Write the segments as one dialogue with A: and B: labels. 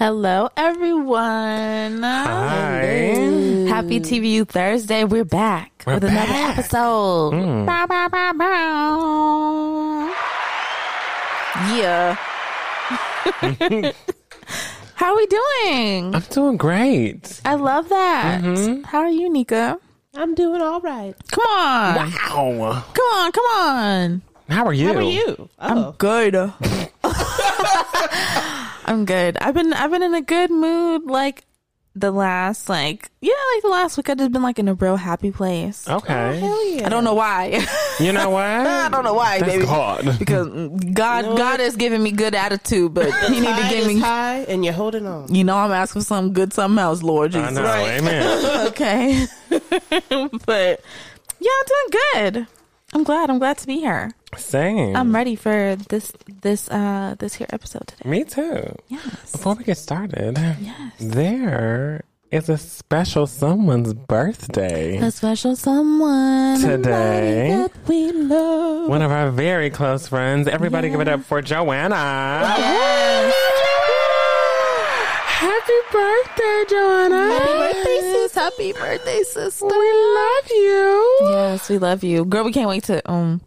A: Hello, everyone.
B: Hi.
A: Happy TBU Thursday. We're back
B: We're
A: with another episode.
B: Mm.
A: Bow, bow, bow, bow. Yeah. How are we doing?
B: I'm doing great.
A: I love that.
B: Mhm.
A: How are you, Nika?
C: I'm doing all right.
A: Come on.
B: Wow.
A: Come on, come on.
B: How are you?
C: How are you?
A: I'm
C: Oh,
A: good. I'm good. I've been I've been in a good mood like the last like yeah, like the last week I've just been like in a real happy place.
B: Okay.
C: hell oh, yeah.
A: I don't know why.
B: You know why?
A: I don't know why,
B: That's
A: baby.
B: God.
A: because God
C: You know
A: God
C: what?
A: is giving me good attitude, but he need to
C: Tide
A: give me
C: high and you're holding on.
A: you know I'm asking for something good something else, Lord
B: I
A: Jesus.
B: know. Amen.
A: Okay. but yeah, I'm doing good. I'm glad. I'm glad to be here.
B: Same.
A: I'm ready for this this uh this here episode today.
B: Me too.
A: Yes.
B: Before we get started,
A: Yes.
B: there is a special someone's birthday
A: A special someone
B: today.
A: that we love.
B: One of our very close friends. Everybody give it up for Joanna.
A: Yes.
B: Happy birthday, Joanna.
A: Happy birthday, sis. Happy birthday, sister.
B: We love you.
A: Yes, we love you. Girl, we can't wait to um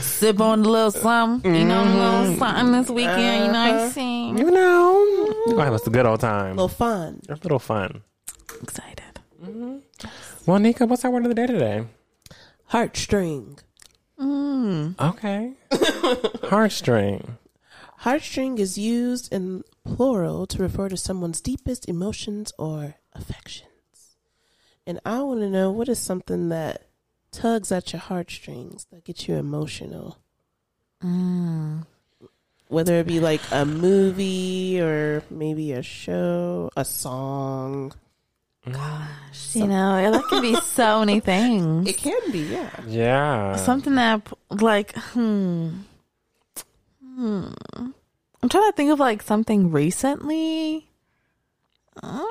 A: sip on a little something. You know, a little something this weekend. You know what I'm saying?
B: You know, we're gonna have us a good old time.
C: A little fun.
B: A little fun.
A: Excited.
B: Well, Nika, what's our word of the day today?
C: Heartstring.
A: Mm.
B: Okay. Heartstring.
C: Heartstring is used in plural to refer to someone's deepest emotions or affections. And I want to know what is something that tugs at your heartstrings that gets you emotional?
A: Mm.
C: Whether it be like a movie or maybe a show, a song. Gosh.
A: You know, that can be so many things.
C: It can be, yeah.
B: Yeah.
A: Something that, like, hmm. Hmm. I'm trying to think of like something recently. Um,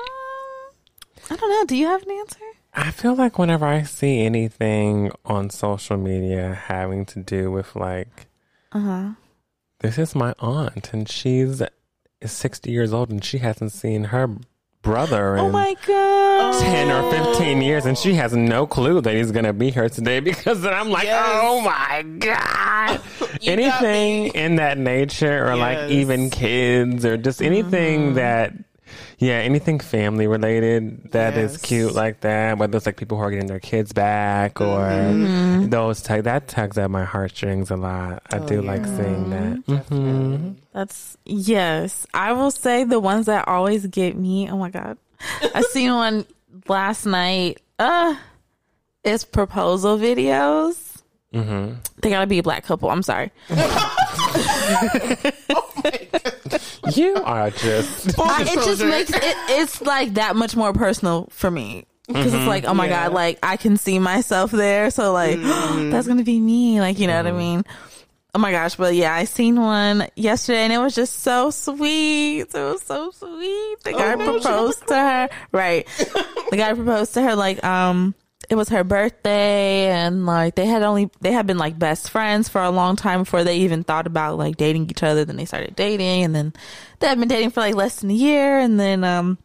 A: I don't know. Do you have an answer?
B: I feel like whenever I see anything on social media having to do with like,
A: Uh huh.
B: this is my aunt and she's is 60 years old and she hasn't seen her brother in
A: Oh my god.
B: 10 or 15 years and she has no clue that he's going to be here today because then I'm like,
C: Yes.
B: oh my God. Anything in that nature or like even kids or just anything that yeah anything family related that is
C: Yes.
B: cute like that whether it's like people who are getting their kids back or
A: Mm-hmm.
B: those tug that tugs at my heartstrings a lot i
C: Oh,
B: do
C: yeah.
B: like seeing that hmm
A: That's yes. I will say the ones that always get me. Oh my god. I seen one last night. Uh it's proposal videos.
B: Mm-hmm.
A: They gotta be a black couple. I'm sorry.
B: oh you are just
A: I, it just makes it. It's like that much more personal for me because it's like, oh my
C: Yeah.
A: god, like I can see myself there. So like, that's gonna be me. Like you know what I mean. Oh my gosh, but yeah, I seen one yesterday and it was just so sweet. It was so sweet. The guy
C: no,
A: proposed to her. Right. the guy proposed to her like um it was her birthday and like they had only they had been like best friends for a long time before they even thought about like dating each other. Then they started dating and then they had been dating for like less than a year and then um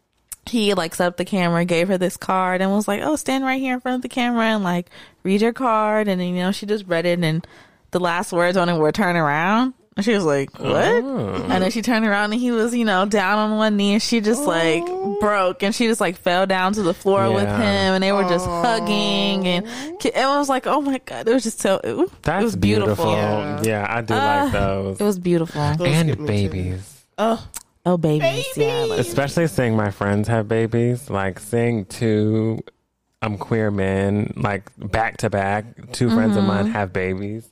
A: he like set up the camera, gave her this card and was like, Oh, stand right here in front of the camera and like read your card and you know, she just read it and the last words on it were turn around. And she was like, What? And then she turned around and he was, you know, down on one knee and she just like broke and she just like fell down to the floor with him and they were just hugging and it was like, oh my God, it was just so, it,
B: that's
A: it was beautiful.
B: yeah.
C: Yeah.
B: i do
A: Ah,
B: like those
A: It was beautiful.
C: Those
B: and babies
C: Oh,
A: Oh, babies. Yeah. like-
B: especially seeing my friends have babies like seeing two um queer men like back to back 2 friends of
A: Mm-hmm.
B: mine have babies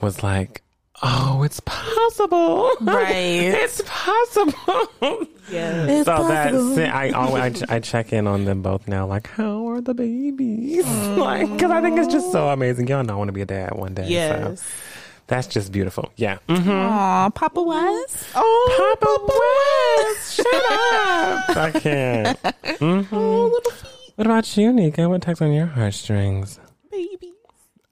B: was like oh it's possible
A: Right.
B: it's possible
C: yeah.
A: It's
B: so
A: possible.
B: that's I always I, I check in on them both now like how are the babies like because I think it's just so amazing y'all know I want to be a dad one day
C: Yes.
B: so that's just beautiful yeah mm-hmm.
A: Aw, Papa was.
C: Oh,
B: Papa West, shut up. I can't. Mhm.
C: oh, little feet,
B: What about you, Nika? What tugs on your heartstrings?
C: baby.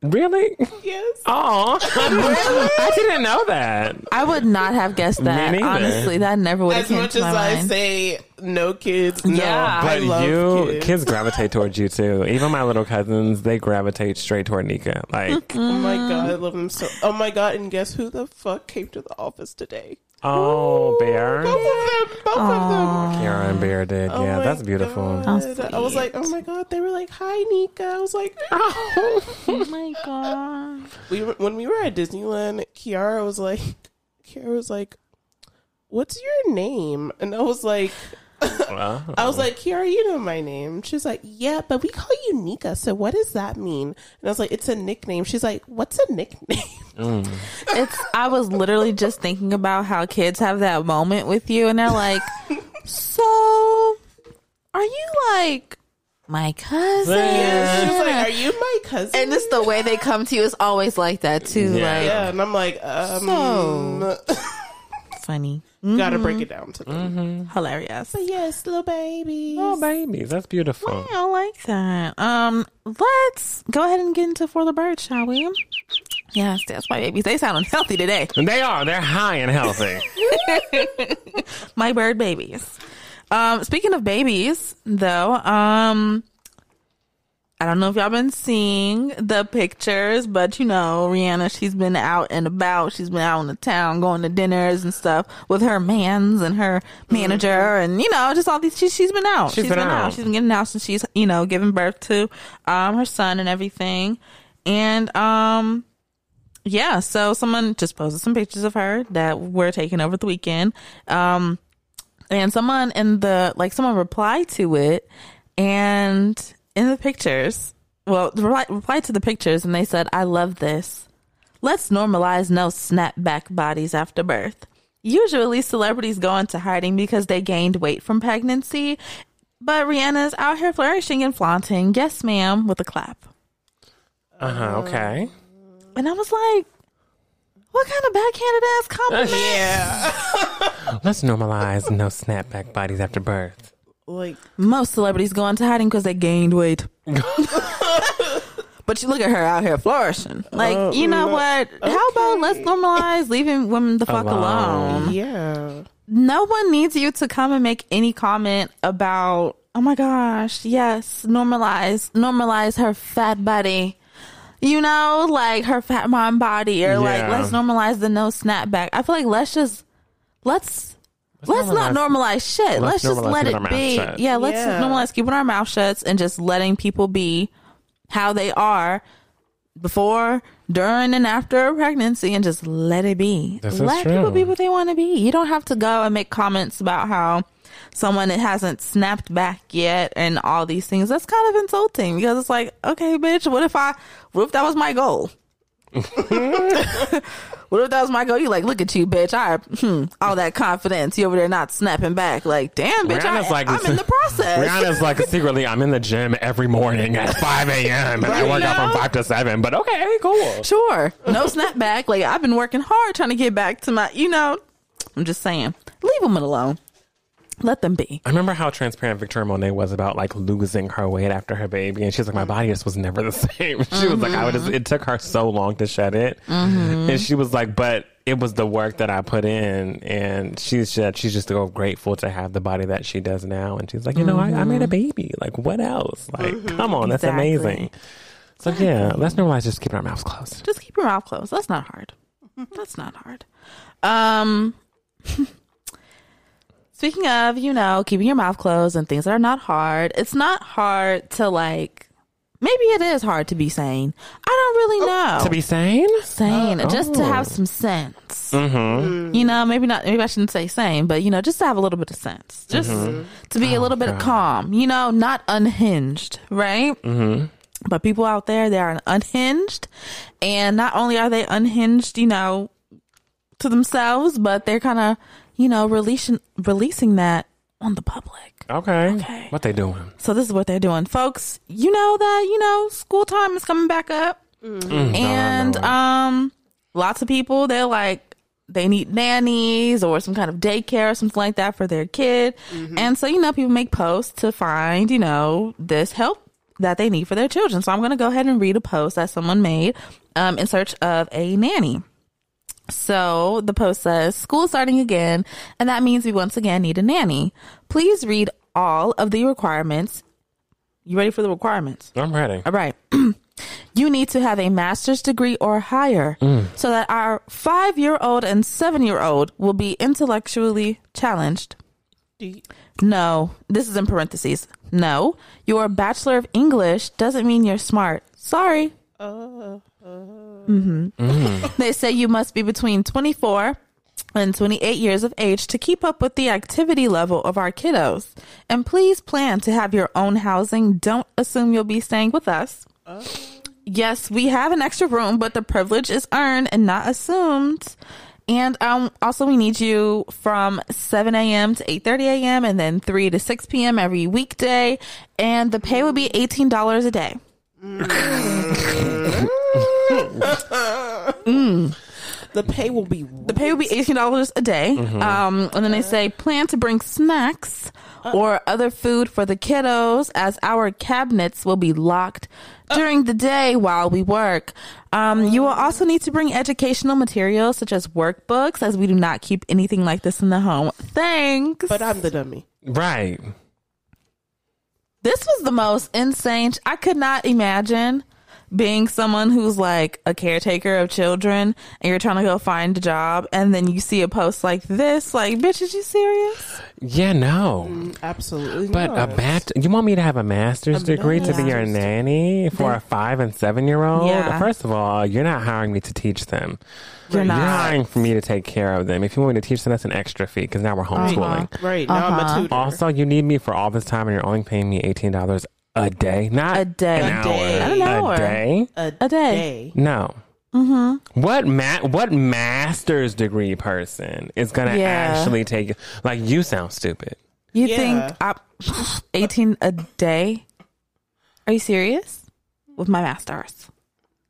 B: Really?
C: Yes.
B: Oh, I didn't know that.
A: I would not have guessed that.
B: neither.
A: Honestly, that never would have
C: As much
A: to
C: as
A: my
C: I
A: mind.
C: say no kids, no,
A: Yeah.
C: I
B: But
C: love
B: you
C: kids.
B: kids. gravitate towards you too. Even my little cousins, they gravitate straight toward Nika. Like,
C: Oh my god, I love them so. Oh my god, and guess who the fuck came to the office today?
B: Oh, Bear.
C: Both of them. Both of them.
B: Kiara and Bear did.
C: Oh
B: yeah, that's beautiful.
C: God. I was like, oh my god. They were like, hi, Nika. I was like,
A: oh, oh my god.
C: we were, when we were at Disneyland, Kiara was like, Kiara was like, what's your name? And I was like,
B: Well,
C: I was like, Kiara, you know my name. She's like, yeah, but we call you Nika. So what does that mean? And I was like, it's a nickname. She's like, what's a nickname?
A: It's I was literally just thinking about how kids have that moment with you and they're like, So are you like my cousin?
B: Yeah.
C: She was like, are you my cousin?
A: and it's the way they come to you is always like that too.
B: Yeah.
A: Like
C: yeah, and I'm like, um,
A: So- funny.
C: Gotta break it down to them.
A: Hilarious.
C: But yes, little babies.
B: oh, babies, that's beautiful.
A: I like that. Um, let's go ahead and get into for the bird, shall we? Yes, that's my babies. They sound unhealthy today.
B: And they are. They're high and healthy.
A: My bird babies. Um, speaking of babies, though, um, I don't know if y'all been seeing the pictures, but you know, Rihanna, she's been out and about. She's been out in the town, going to dinners and stuff with her mans and her manager, and you know, just all these. She, she's been out.
B: She's been out.
A: She's been getting out since she's you know giving birth to um her son and everything, and um. Yeah, so someone just posted some pictures of her that were taken over the weekend. Um, and someone in the like someone replied to it and in the pictures well reply, replied to the pictures and they said i love this let's normalize no snapback bodies after birth usually celebrities go into hiding because they gained weight from pregnancy but rihanna's out here flourishing and flaunting yes ma'am with a clap
B: Uh huh. Okay.
A: and i was like what kind of backhanded ass compliment
C: Yeah.
B: Let's normalize no snapback bodies after birth.
C: Like,
A: Most celebrities go into hiding because they gained weight. but you look at her out here flourishing. Like,
C: Oh,
A: you know
C: no.
A: what? How about let's normalize leaving women the fuck
B: Alone.
A: alone?
C: yeah.
A: No one needs you to come and make any comment about, oh my gosh, yes, normalize, normalize her fat body. You know, like her fat mom body, or like let's normalize the no snapback. I feel like let's just let's let's, not normalize shit. Let's,
B: let's
A: just let it be. Yeah, let's
C: Yeah.
A: normalize keeping our mouth shut and just letting people be how they are before, during, and after a pregnancy, and just let it be.
B: This is
A: let
B: true.
A: people be what they want to be. You don't have to go and make comments about how someone that hasn't snapped back yet and all these things. That's kind of insulting because it's like, okay, bitch, what if I, what if that was my goal? what if that was my goal? You like, look at you, bitch. I, hmm, all that confidence. You over there not snapping back. Like, damn, bitch, I,
B: like,
A: I'm in the process.
B: Rihanna's like secretly, I'm in the gym every morning at 5 a.m. and I work out from 5 to 7. But okay, cool.
A: Sure. No snapback. Like I've been working hard trying to get back to my, you know, I'm just saying, leave them alone. Let them be.
B: I remember how transparent Victoria Monet was about like losing her weight after her baby, and she's like, "My body just was never the same." She was like, "I would just." Mm-hmm. It took her so long to shed it, mm-hmm. and she was like, "But it was the work that I put in," and she said she's just so grateful to have the body that she does now, and she's like, "You know, I, I made a mm-hmm. baby. Like, what else? Like, come on, that's
A: Exactly.
B: amazing." So yeah, let's normalize just keeping our mouths closed.
A: Just keep your mouth closed. That's not hard. That's not hard. Um, speaking of, you know, keeping your mouth closed and things that are not hard, it's not hard to like, maybe it is hard to be sane. I don't really know.
B: To be sane,
A: sane, just to
B: Oh.
A: have some sense.
B: mm-hmm.
A: You know, maybe not, maybe I shouldn't say sane, but you know, just to have a little bit of sense, just to be a little bit
B: God.
A: calm, you know, not unhinged, right?
B: Mm-hmm.
A: But people out there, they are unhinged. And not only are they unhinged, you know, to themselves, but they're kind of, you know, releasing, releasing that on the public.
B: okay.
A: Okay.
B: What they doing?
A: So this is what they're doing. Folks, you know that, you know, school time is coming back up.
B: Mm, no, I
A: And
B: know it.
A: um lots of people they're like they need nannies or some kind of daycare or something like that for their kid. And so, you know, people make posts to find, you know, this help that they need for their children. So I'm going to go ahead and read a post that someone made um, in search of a nanny. So the post says, school starting again, and that means we once again need a nanny. Please read all of the requirements. You ready for the requirements?
B: I'm ready.
A: All right. you need to have a master's degree or higher mm. so that our five year old and seven year old will be intellectually challenged. No, this is in parentheses. No, your Bachelor of English doesn't mean you're smart. Sorry. Uh, uh. Hmm They say you must be between 24 and 28 years of age to keep up with the activity level of our kiddos. And please plan to have your own housing. Don't assume you'll be staying with us. Yes, we have an extra room, but the privilege is earned and not assumed. And um, also, we need you from 7 a.m. to 8:30 a.m. and then 3 to 6 p.m. every weekday. And the pay will be $18 a day.
C: The pay will be
A: The pay will be $18 a day. Um, and then they say plan to bring snacks or other food for the kiddos as our cabinets will be locked during the day while we work. Um, you will also need to bring educational materials such as workbooks as we do not keep anything like this in the home. Thanks.
C: But I'm the dummy.
B: Right.
A: this was the most insane. I could not imagine being someone who's like a caretaker of children and you're trying to go find a job and then you see a post like this. Like, bitch, is you serious?
B: Yeah, no.
C: Absolutely
B: But
C: not.
B: a bat you want me to have a master's
C: A
B: degree to be your nanny for a five and seven year old?
A: Yeah.
B: First of all, you're not hiring me to teach them.
A: You're
B: You're
A: not.
B: hiring for me to take care of them. If you want me to teach them, that's an extra fee because now we're homeschooling.
C: right now I'm
A: Uh-huh.
C: a tutor.
B: Also, you need me for all this time, and you're only paying me eighteen dollars a day, not
A: A day.
B: an
A: A
B: hour.
C: day.
A: Not an hour.
B: A day?
C: a,
A: A day.
C: day.
B: No. Mm-hmm. What ma- What master's degree person is gonna
A: Yeah.
B: actually take? Like, you sound stupid.
A: You
C: Yeah.
A: think I, 18 a day? Are you serious? With my master's.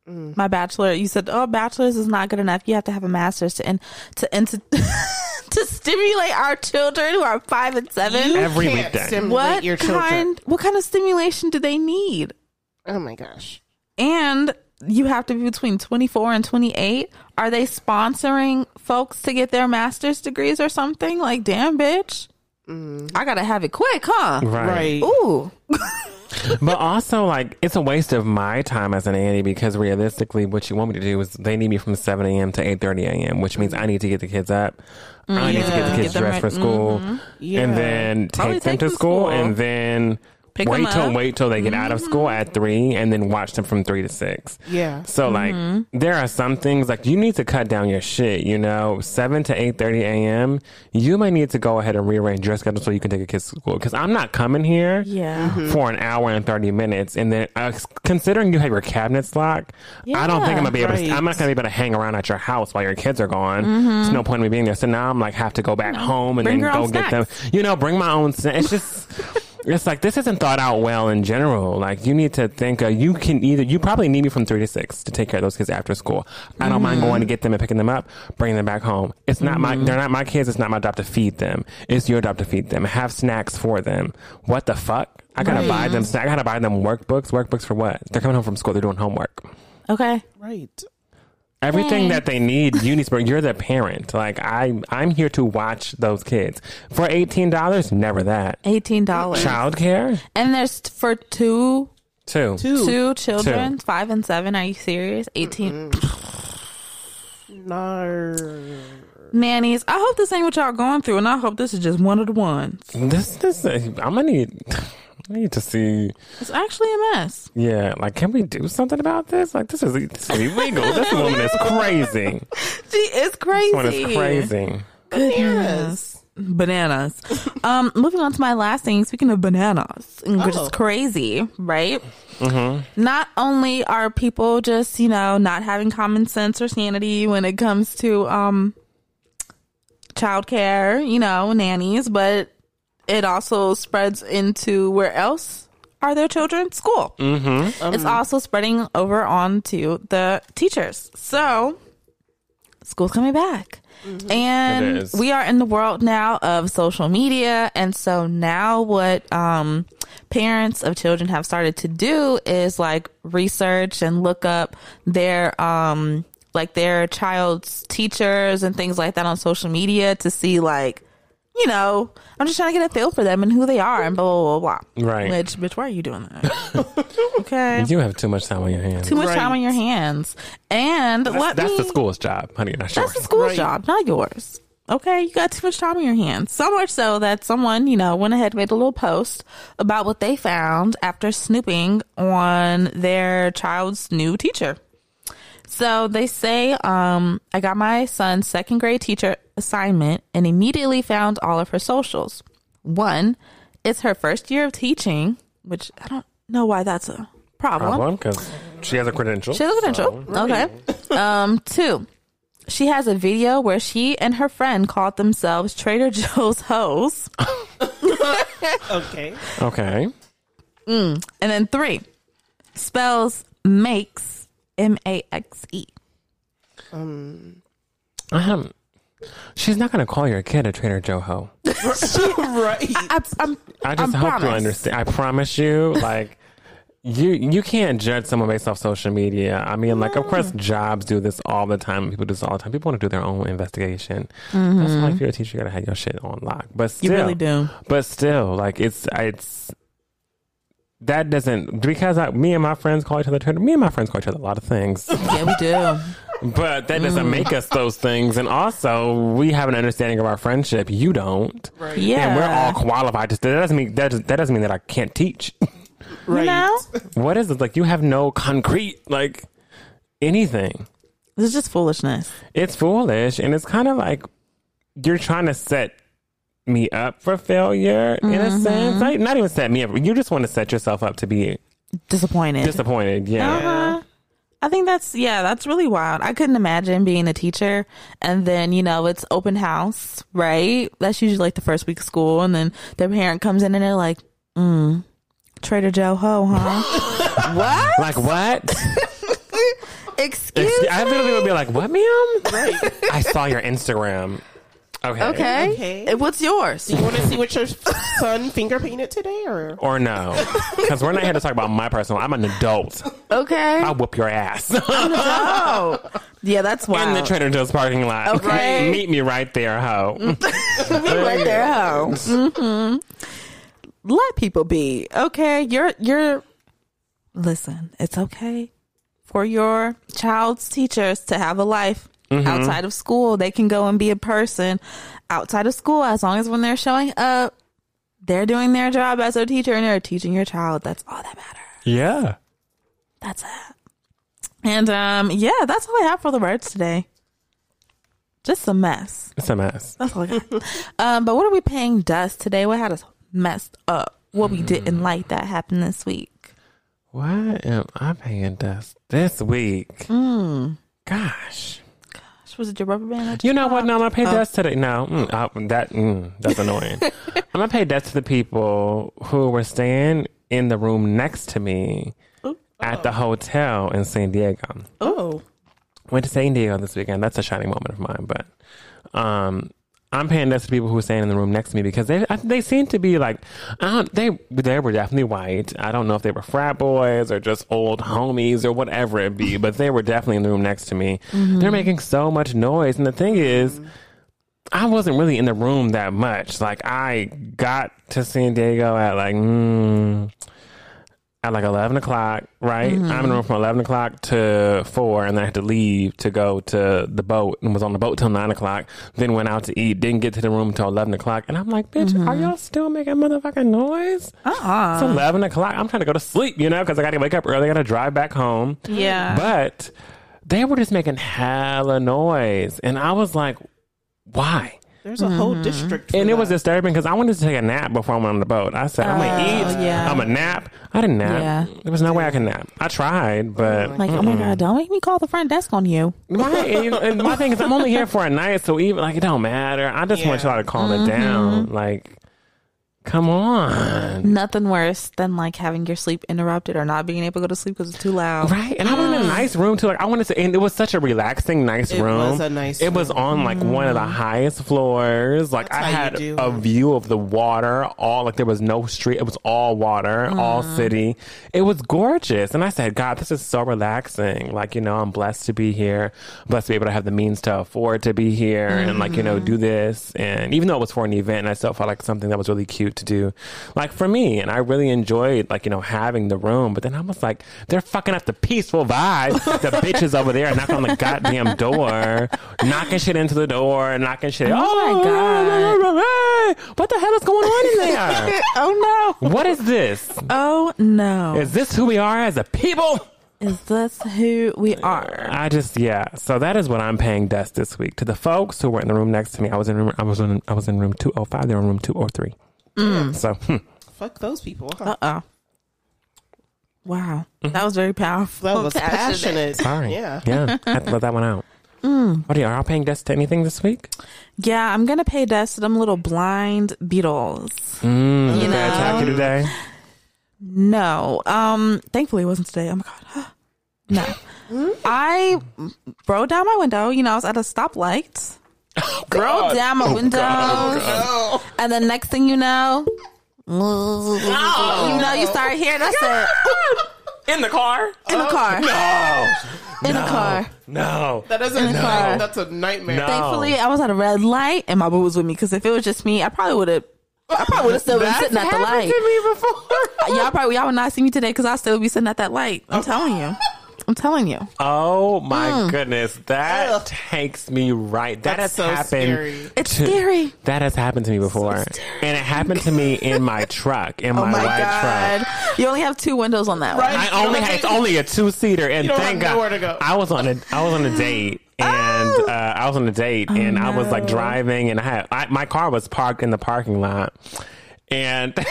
A: My bachelor, you said, oh, bachelor's is not good enough. You have to have a master's to in, to in, to, to stimulate our children who are five and seven.
C: You
B: Every
C: can't
B: weekday.
C: stimulate
A: what
C: your children.
A: kind? What kind of stimulation do they need?
C: Oh my gosh.
A: And you have to be between 24 and 28. Are they sponsoring folks to get their master's degrees or something? Like, damn, bitch. Mm. I gotta have it quick, huh?
C: Right.
A: Ooh.
B: but also, like, it's a waste of my time as an nanny because realistically, what you want me to do is they need me from 7 a.m. to 8:30 a.m., which means I need to get the kids up. I need to get the kids
A: Get
B: dressed
A: right-
B: for school, mm-hmm.
C: Yeah.
B: and then
A: Probably
B: take them
A: take
B: to school,
A: school.
B: and then
A: Pick
B: wait
A: them
B: till
A: up.
B: wait till they get out of school at mm-hmm. three, and then watch them from three to six.
C: Yeah.
B: So like mm-hmm. there are some things like you need to cut down your shit, you know, 7 to 8:30 a.m. You might need to go ahead and rearrange your schedule so you can take a kid to school cuz I'm not coming here
A: Yeah. Mm-hmm.
B: for an hour and 30 minutes and then uh, considering you have your cabinets locked, I don't think I'm going to be able to I'm not going to be able to hang around at your house while your kids are gone. There's no point in me being there. So now I'm like have to go back home and
A: Bring
B: then go
A: own
B: get them. You know, bring my own sna- it's just it's like this isn't thought out well in general. Like you need to think. Uh, you can either you probably need me from three to six to take care of those kids after school. I don't mind going to get them and picking them up, bringing them back home. It's not my they're not my kids. It's not my job to feed them. It's your job to feed them. Have snacks for them. What the fuck? I gotta
C: Right.
B: buy them. snack- I gotta buy them workbooks. Workbooks for what? They're coming home from school. They're doing homework.
A: Okay.
C: Right.
B: Everything
A: Thanks.
B: that they need, you need. You're the parent. Like I, I'm here to watch those kids for eighteen dollars. Never that.
A: Eighteen dollars.
B: Childcare
A: And there's for two
B: too.
C: Two.
A: two children, five and seven. Are you serious? 18
C: No.
A: nannies. I hope this ain't what y'all going through, and I hope this is just one of the ones.
B: This, this, I'm gonna need, I need to see.
A: It's actually a mess.
B: Yeah, like, can we do something about this? Like, this is this is illegal. this woman is crazy.
A: She is crazy.
B: This one is crazy.
A: Goodness. Bananas. um, moving on to my last thing. Speaking of bananas, which
C: Oh.
A: is crazy, right? Not only are people just you know not having common sense or sanity when it comes to um childcare, you know, nannies, but it also spreads into where else are their children? School. Mm-hmm. it's also spreading over onto the teachers. So school's coming back. And we are in the world now of social media. And so now what um, parents of children have started to do is like research and look up their um, like their child's teachers and things like that on social media to see like you know, I'm just trying to get a feel for them and who they are and blah blah blah blah.
B: Right.
A: Which, bitch, why are you doing that? okay.
B: You have too much time on your hands.
A: Too much time on your hands. And
B: That's,
A: let
B: that's
A: me,
B: the school's job, honey, not
A: That's
B: yours.
A: the school's
C: Right.
A: job, not yours. Okay, you got too much time on your hands. So much so that someone, you know, went ahead and made a little post about what they found after snooping on their child's new teacher. So they say, um, I got my son's second grade teacher assignment and immediately found all of her socials. One, it's her first year of teaching, which I don't know why that's a problem.
B: Problem, because she has a credential.
A: She has a credential. Okay. Um, two, she has a video where she and her friend called themselves Trader Joe's hoes.
C: Okay.
B: Okay.
A: And then three, spells makes M A X E.
B: Um, she's not going to call your kid a Trader Joe ho.
C: right.
A: I, I'm,
B: I just
A: I
B: hope
A: promise.
B: you understand. I promise you, like, you you can't judge someone based off social media. I mean, like, of course, jobs do this all the time. People do this all the time. People want to do their own investigation. Mm-hmm. That's why if you're a teacher, you gotta have your shit on lock. But still,
A: You really do.
B: But still, like, it's it's that doesn't because I, me and my friends call each other Trader. Me and my friends call each other a lot of things.
A: Yeah, we do.
B: But that doesn't make us those things. And also, we have an understanding of our friendship. You don't.
C: Right.
A: Yeah.
B: And we're all qualified. Just that doesn't mean that, that doesn't mean that I can't teach.
C: Right.
A: You know?
B: what is it like? You have no concrete like anything.
A: This is just foolishness.
B: It's foolish, and it's kind of like you're trying to set me up for failure in a sense. Like, not even set me up. You just want to set yourself up to be
A: Disappointed.
B: disappointed. Yeah.
A: Uh-huh. I think that's yeah, that's really wild. I couldn't imagine being a teacher and then, you know, it's open house, right? That's usually like the first week of school and then their parent comes in and they're like, mm, Trader Joe ho, huh? what?
B: Like what?
A: Excuse
B: Excuse- I literally would be like, "What, ma'am?
C: Right.
B: I saw your Instagram." Okay.
A: Okay.
C: Okay.
A: What's yours?
C: Do You want to see what your son finger painted today, or
B: Or no, because we're not here to talk about my personal. I'm an adult.
A: Okay.
B: I'll whoop your ass
A: Oh. Yeah, that's
B: why.
A: in
B: the Trader Joe's parking lot.
A: Okay.
B: meet me right there, ho.
A: right there, ho. hmm Let people be. Okay. You're you're listen, it's okay for your child's teachers to have a life outside of school. They can go and be a person outside of school as long as when they're showing up, they're doing their job as a teacher and they're teaching your child. That's all that matters.
B: Yeah.
A: That's it. And um yeah, that's all I have for the words today. Just a mess.
B: It's a mess.
A: That's all I got. um, but what are we paying dust today? What had us messed up? What we didn't like that happened this week?
B: What am I paying dust this week?
A: Hmm.
B: Gosh.
A: Was it your rubber band?
B: You know what? No, I'm gonna pay
A: Oh.
B: dust today. No, mm, I, that mm, that's annoying. I'm gonna pay debts to the people who were staying in the room next to me at the hotel in San Diego.
C: oh,
B: Went to San Diego this weekend. That's a shining moment of mine. But um, I'm paying dust to people who were staying in the room next to me because they I, they seem to be like they they were definitely white. I don't know if they were frat boys or just old homies or whatever it be, but they were definitely in the room next to me. They're making so much noise, and the thing is. I wasn't really in the room that much. Like I got to San Diego at like mm, at like eleven o'clock, right? I'm in the room from eleven o'clock to four, and then I had to leave to go to the boat, and was on the boat till nine o'clock. Then went out to eat. Didn't get to the room until eleven o'clock, and I'm like, bitch, are mm-hmm. y'all still making motherfucking noise?
A: Uh-uh.
B: It's eleven o'clock. I'm trying to go to sleep, you know, because I got to wake up early. I got to drive back home.
A: Yeah.
B: But they were just making hella noise, and I was like, why?
C: there's a whole district. For
B: And it was disturbing because I wanted to take a nap before I went on the boat. I said, I'm gonna
A: Oh,
B: eat.
A: yeah.
B: I'm a nap. I didn't nap.
A: Yeah.
B: There was no way I could nap. I tried, but
A: like, oh my god, don't make me call the front desk on you.
B: my, and, you know, and my thing is, I'm only here for a night, so even like it don't matter. I just want y'all to calm it mm-hmm. down, like. Come on.
A: Nothing worse than like having your sleep interrupted or not being able to go to sleep because it's too loud.
B: Right, and I was in a nice room too. Like I wanted to, and it was such a relaxing, nice
C: It
B: room.
C: was a nice
B: It was
C: room.
B: on like one of the mm. highest floors. Like
C: That's
B: I
C: how you
B: had
C: do
B: a
C: it.
B: view of the water. All like there was no street. It was all water, all mm. city. It was gorgeous, and I said, God, this is so relaxing. Like you know, I'm blessed to be here. blessed to be able to have the means to afford to be here, and like you know, do mm-hmm. this. And even though it was for an event, I still felt like something that was really cute to do, like for me. And I really enjoyed like you know having the room. But then I was like, they're fucking up the peaceful vibe. the bitches over there knocking on the goddamn door, knocking shit into the door, knocking shit.
A: Oh my oh,
B: God! What the hell is going on in there?
A: Oh no.
B: what is this?
A: Oh no.
B: Is this who we are as a people?
A: Is this who we are?
B: I just yeah. So that is what I'm paying dust this week to the folks who were in the room next to me. I was in room. I was in. I was in room two oh five. They were in room two oh three. So hmm.
C: Fuck those people. Huh?
A: Uh oh. Wow. That was very powerful.
C: that was passionate.
B: sorry.
C: Yeah.
B: yeah. I had to let that one out. What are you? Are y'all paying dust to anything this week?
A: Yeah, I'm gonna pay dust to them little blind beetles.
B: Mm,
A: You
B: did they
A: know.
B: attack you today?
A: No. Um thankfully it wasn't today. Oh my god. no. I rolled down my window, you know, I was at a stoplight. Oh, rolled down my window.
C: Oh, oh
A: And then next thing you know, you know, you start hearing I said
B: In the car?
A: in the oh, car.
B: No.
A: In the car.
B: No.
C: that doesn't.
A: In the car.
C: That's a nightmare.
B: No.
A: Thankfully, I was at a red light and my boo was with me because if it was just me, I probably would have. I probably would have still been sitting at the
C: happened
A: light.
C: to me before.
A: Y'all probably y'all would not see me today because I still be sitting at that light. I'm telling you. I'm telling you.
B: Oh my goodness. That
C: Ugh.
B: takes me right. That
C: That's
B: has
C: so
B: happened.
C: scary.
A: It's scary.
B: That has happened to me before. and it happened to me in my truck, in
A: Oh
B: my,
A: my
B: white
A: god!
B: truck.
A: You only have two windows on that one.
C: Right.
B: I only had it's only a two seater, and
C: You don't
B: thank
C: have
B: God
C: to go.
B: I was on a I was on a date, and uh, I was on a date, and I was like driving, and I had I, my car was parked in the parking lot, and.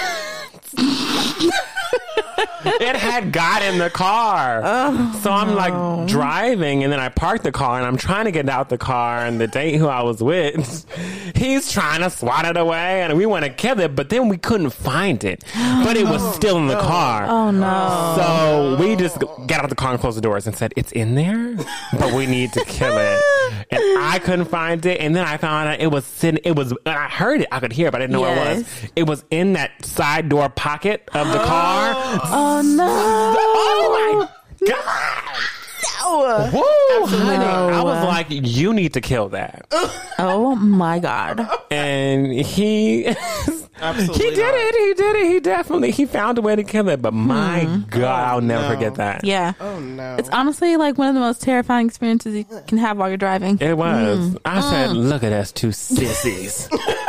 B: it had got in the car. Oh, so I'm like driving and then I parked the car and I'm trying to get out the car and the date who I was with, he's trying to swat it away and we want to kill it, but then we couldn't find it. But it was oh, still in the car.
A: Oh no!
B: So we just got out of the car and closed the doors and said, It's in there, but we need to kill it. And I couldn't find it. And then I found out it was sitting, it was, I heard it, I could hear it, but I didn't know where it was. It was in that side door pocket of the car.
A: Oh no!
B: Oh my God.
A: No!
B: Woo!
A: No.
B: I was like, You need to kill that.
A: Oh my god!
B: And he.
C: Absolutely
B: He did
C: not.
B: it. He did it. He definitely he found a way to kill it. But hmm. my oh, God, I'll never
C: no.
B: forget that.
A: Yeah,
C: Oh no.
A: it's honestly like one of the most terrifying experiences you can have while you're driving.
B: It was. Hmm. I said, mm. "Look at us two sissies.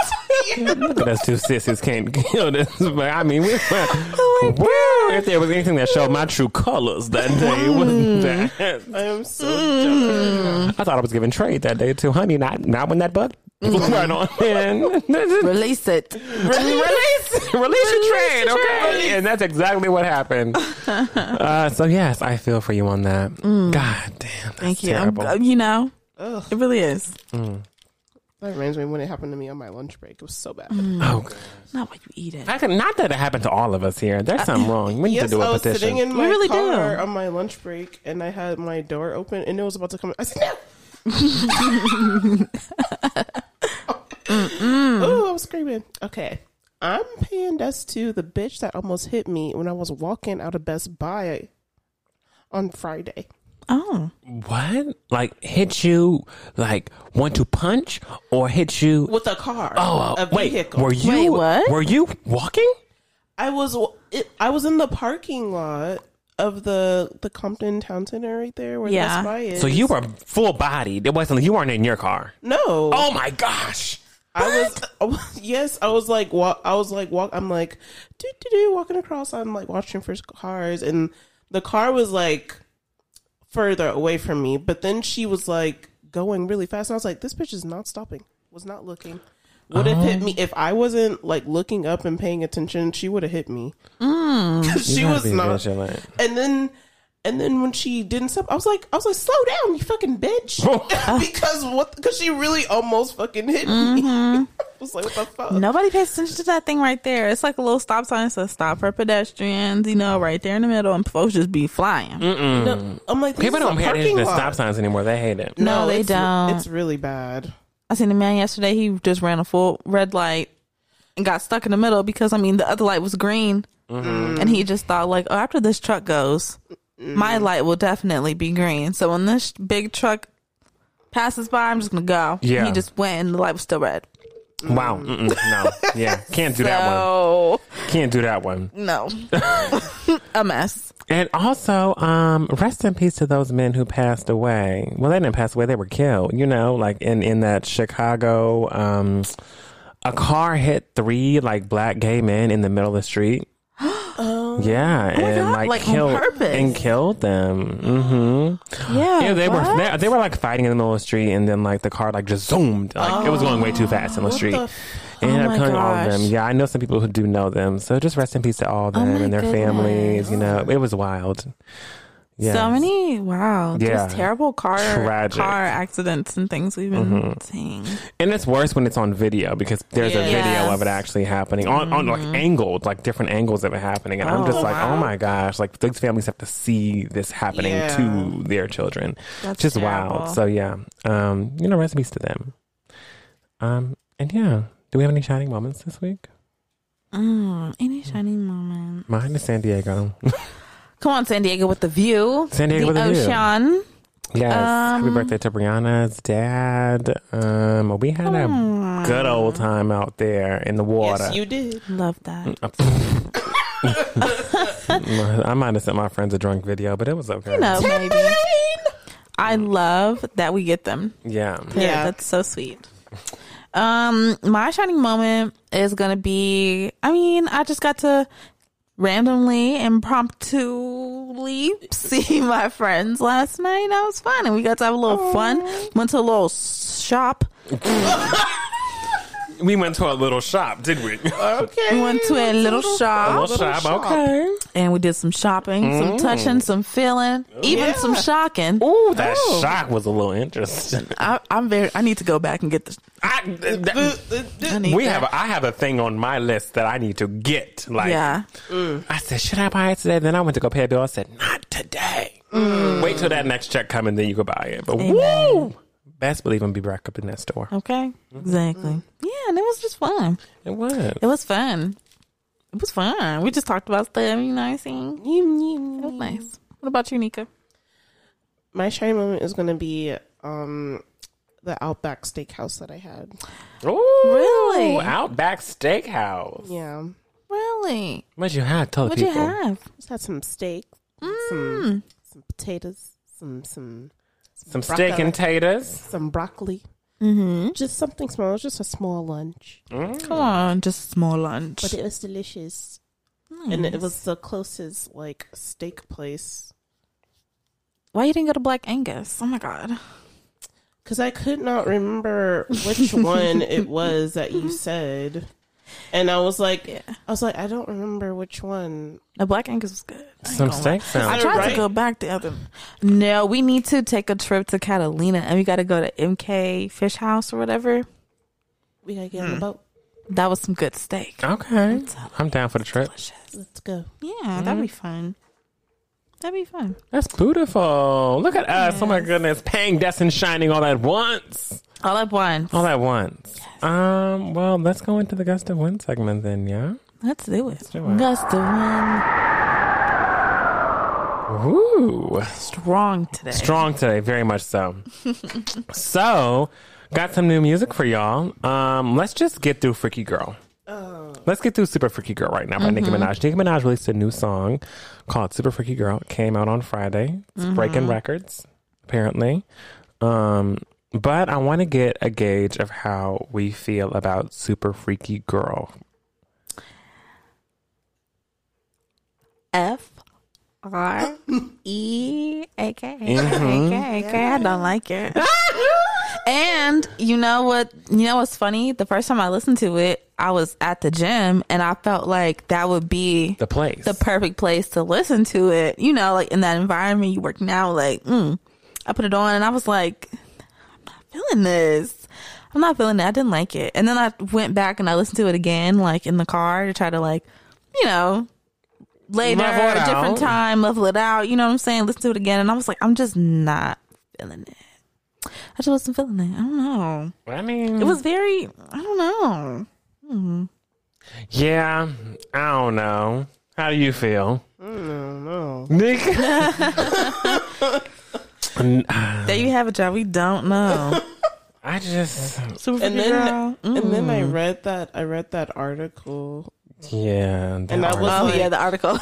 B: Look at us two sissies can't kill this." But I mean, we were, woo, if there was anything that showed my true colors that day, it was that.
C: I am so
A: Mm.
C: jealous.
B: I thought I was giving trade that day too, honey. Not not when that bug was right on in.
A: Release it.
B: Release, release your trade, okay? And that's exactly what happened. Uh, so yes, I feel for you on that. God damn, that's
A: Mm. Thank you. I'm-
B: terrible.
A: you know,
C: Ugh.
A: it really is.
C: That reminds me when it happened to me on my lunch break. It was so bad. Mm.
B: oh, oh God.
A: Not what you eat it.
B: I can, not that it happened to all of us here. There's uh, something wrong. We need
C: Yes,
B: to do
C: I
B: a
C: was
B: petition.
C: sitting in
A: We
C: my
A: really do.
C: car on my lunch break, and I had my door open, and it was about to come. I said, "No!" oh, I was screaming. Okay, I'm paying dust to the bitch that almost hit me when I was walking out of Best Buy on Friday.
A: Oh,
B: What? Like hit you? Like want to punch or hit you?
C: with a car.
B: Oh,
C: a
B: uh, wait.
C: vehicle.
B: Were you?
A: Wait, what?
B: Were you walking?
C: I was it, I was in the parking lot of the the Compton Town Center right there where
A: Yeah.
C: Best Buy is.
B: So you were full bodied. It wasn't. You weren't in your car.
C: no.
B: Oh my gosh.
C: I was, I was- yes, I was like walk I was like walk I'm like do do do walking across I'm like watching for cars and the car was like further away from me but then she was like going really fast and I was like this bitch is not stopping. Was not looking. Would have hit me if I wasn't like looking up and paying attention she would have hit me. She was not.
B: vigilant.
C: and then and then when she didn't stop, I was like, I was like, slow down, you fucking bitch, because what? Because she really almost fucking hit me. Mm-hmm. I was was like, what the fuck?
A: Nobody pays attention to that thing right there. It's like a little stop sign that says stop for pedestrians, you know, right there in the middle, and folks just be flying.
C: No, I'm like,
B: People don't pay attention
C: parking
B: to
C: lot.
B: stop signs anymore. They hate it.
A: No, they
C: it's,
A: don't.
C: It's really bad.
A: I seen a man yesterday. He just ran a full red light and got stuck in the middle because I mean the other light was green, mm-hmm. and he just thought like, oh, after this truck goes, my light will definitely be green. So when this big truck passes by, I'm just gonna go.
B: Yeah.
A: he just went and the light was still red.
B: Wow. Mm-mm. No. Yeah. Can't do that one.
A: So
B: Can't do that one.
A: no, a mess.
B: And also, um, rest in peace to those men who passed away. Well, they didn't pass away; they were killed. You know, like in in that Chicago, um, a car hit three like black gay men in the middle of the street.
C: Oh,
B: Yeah,
A: my
B: and
A: God,
B: like,
A: like
B: killed and killed them. Mm-hmm.
A: Yeah,
B: Yeah, they were they, they were like fighting in the middle of the street, and then like the car like just zoomed, like it was going way too fast in the
C: what
B: street.
C: the f-
B: It ended
A: Oh
B: up killing all of them. Yeah, I know some people who do know them. So just rest in peace to all of them
A: Oh
B: and their families. You know, it was wild. Yeah.
A: So many, wow,
B: Yeah.
A: just terrible car
B: Tragic.
A: car accidents and things we've been seeing.
B: And it's worse when it's on video because there's a video
A: Yes.
B: of it actually happening on, on like angled, like different angles of it happening. And I'm just
A: Oh,
B: like,
A: wow.
B: oh my gosh, like these families have to see this happening
C: Yeah.
B: to their children.
A: That's
B: just
A: terrible.
B: wild. So yeah, um, you know, recipes to them. Um, and yeah, do we have any shining moments this week?
A: Mm, any shining moment?
B: Mine is San Diego.
A: Come on, San Diego with the view.
B: San Diego
A: the
B: with a view.
A: ocean.
B: Yes. Happy
A: Um,
B: birthday to Brianna's dad. Um, we had a good old time out there in the water.
C: Yes, you did.
A: Love that.
B: I might have sent my friends a drunk video, but it was okay.
A: You know, maybe. I love that we get them.
B: Yeah.
A: Yeah,
C: Yeah.
A: that's so sweet. Um, my shining moment is gonna be. I mean, I just got to randomly, impromptuly see my friends last night. That was fun, and we got to have a little fun. Went to a little shop.
B: We went to a little shop, did we?
C: Okay.
A: We went to a little shop.
B: little shop, okay.
A: and we did some shopping, some mm. touching, some feeling, even
C: Yeah.
A: some shocking.
B: Ooh, that
A: Oh.
B: shock was a little interesting.
A: I, I'm very. I need to go back and get the.
B: I, that-
A: I need
B: we
A: that.
B: have. A, I have a thing on my list that I need to get. Like,
A: yeah.
B: I said, should I buy it today? Then I went to go pay a bill. I said, not today. Wait till that next check come and then you can buy it. But
A: Amen.
B: woo, best believe I'm be back up in that store.
A: Okay. Exactly. Yeah, and it was just fun.
B: It was.
A: It was fun. It was fun. We just talked about stuff. You know, what I'm saying it was nice. What about you, Nika?
C: My shining moment is going to be um, the Outback Steakhouse that I had.
B: Oh,
A: Really?
B: Outback Steakhouse.
C: Yeah,
A: Really?
B: What'd you have? Tell the
A: What'd you
B: people.
A: have?
C: just had some steak,
A: Mm.
C: some some potatoes, some some
B: Some steak and taters.
C: some broccoli.
A: Mm-hmm.
C: Just something small. It was just a small lunch,
B: Mm.
A: Come on, just a small lunch.
C: but it was delicious. And it was the closest like steak place
A: Why you didn't go to Black Angus? Oh my god.
C: because I could not remember which one it was that you said, and I was like,
A: Yeah.
C: I was like, I don't remember which one.
A: The Black Angus was good.
B: Some steak
A: lie.
B: sounds.
A: I tried
C: Right?
A: to go back to other. No, we need to take a trip to Catalina, and we got to go to MK Fish House or whatever.
C: We gotta get
A: Hmm.
C: on the boat.
A: That was some good steak.
B: Okay. I'm down for the trip.
A: Delicious.
C: Let's go.
A: Yeah, that'd be fun. That'd be fun.
B: That's beautiful. Look at us. Oh my goodness. Paying deaths and shining all at once.
A: All at once.
B: All at once. Um, well, let's go into the gust of wind segment then, yeah?
A: Let's do it.
B: do it.
A: Gust of wind.
B: Ooh.
A: Strong today.
B: Strong today, very much so. so, got some new music for y'all. Um, let's just get through Freaky Girl. Let's get through Super Freaky Girl right now by Nicki Minaj. Nicki Minaj released a new song called Super Freaky Girl. It came out on Friday. It's breaking records, apparently. Um, but I want to get a gauge of how we feel about Super Freaky Girl.
A: F R E A K
B: Mhm.
A: A K A K. I don't like it. and you know what? You know what's funny? The first time I listened to it, I was at the gym, and I felt like that would be
B: The place.
A: the perfect place to listen to it. You know, like in that environment, you work now, Like, mm. I put it on, and I was like, I'm not feeling this. I'm not feeling it. I didn't like it. And then I went back and I listened to it again, like in the car to try to like, you know, later,
B: Level it
A: a different
B: out.
A: time, level it out. You know what I'm saying? Listen to it again. And I was like, I'm just not feeling it. I just wasn't feeling it. I don't know.
B: I mean,
A: It was very, I don't know. Hmm.
B: yeah. I don't know. How do you feel,
C: I don't know.
B: Nick? N-
A: There you have it, John. We don't know.
B: I just,
A: Super
C: And then,
A: girl.
C: and then I
A: Mm.
C: read that I read that article.
B: yeah.
C: And I
B: art-
C: was
A: Oh
C: like-
A: yeah, the article.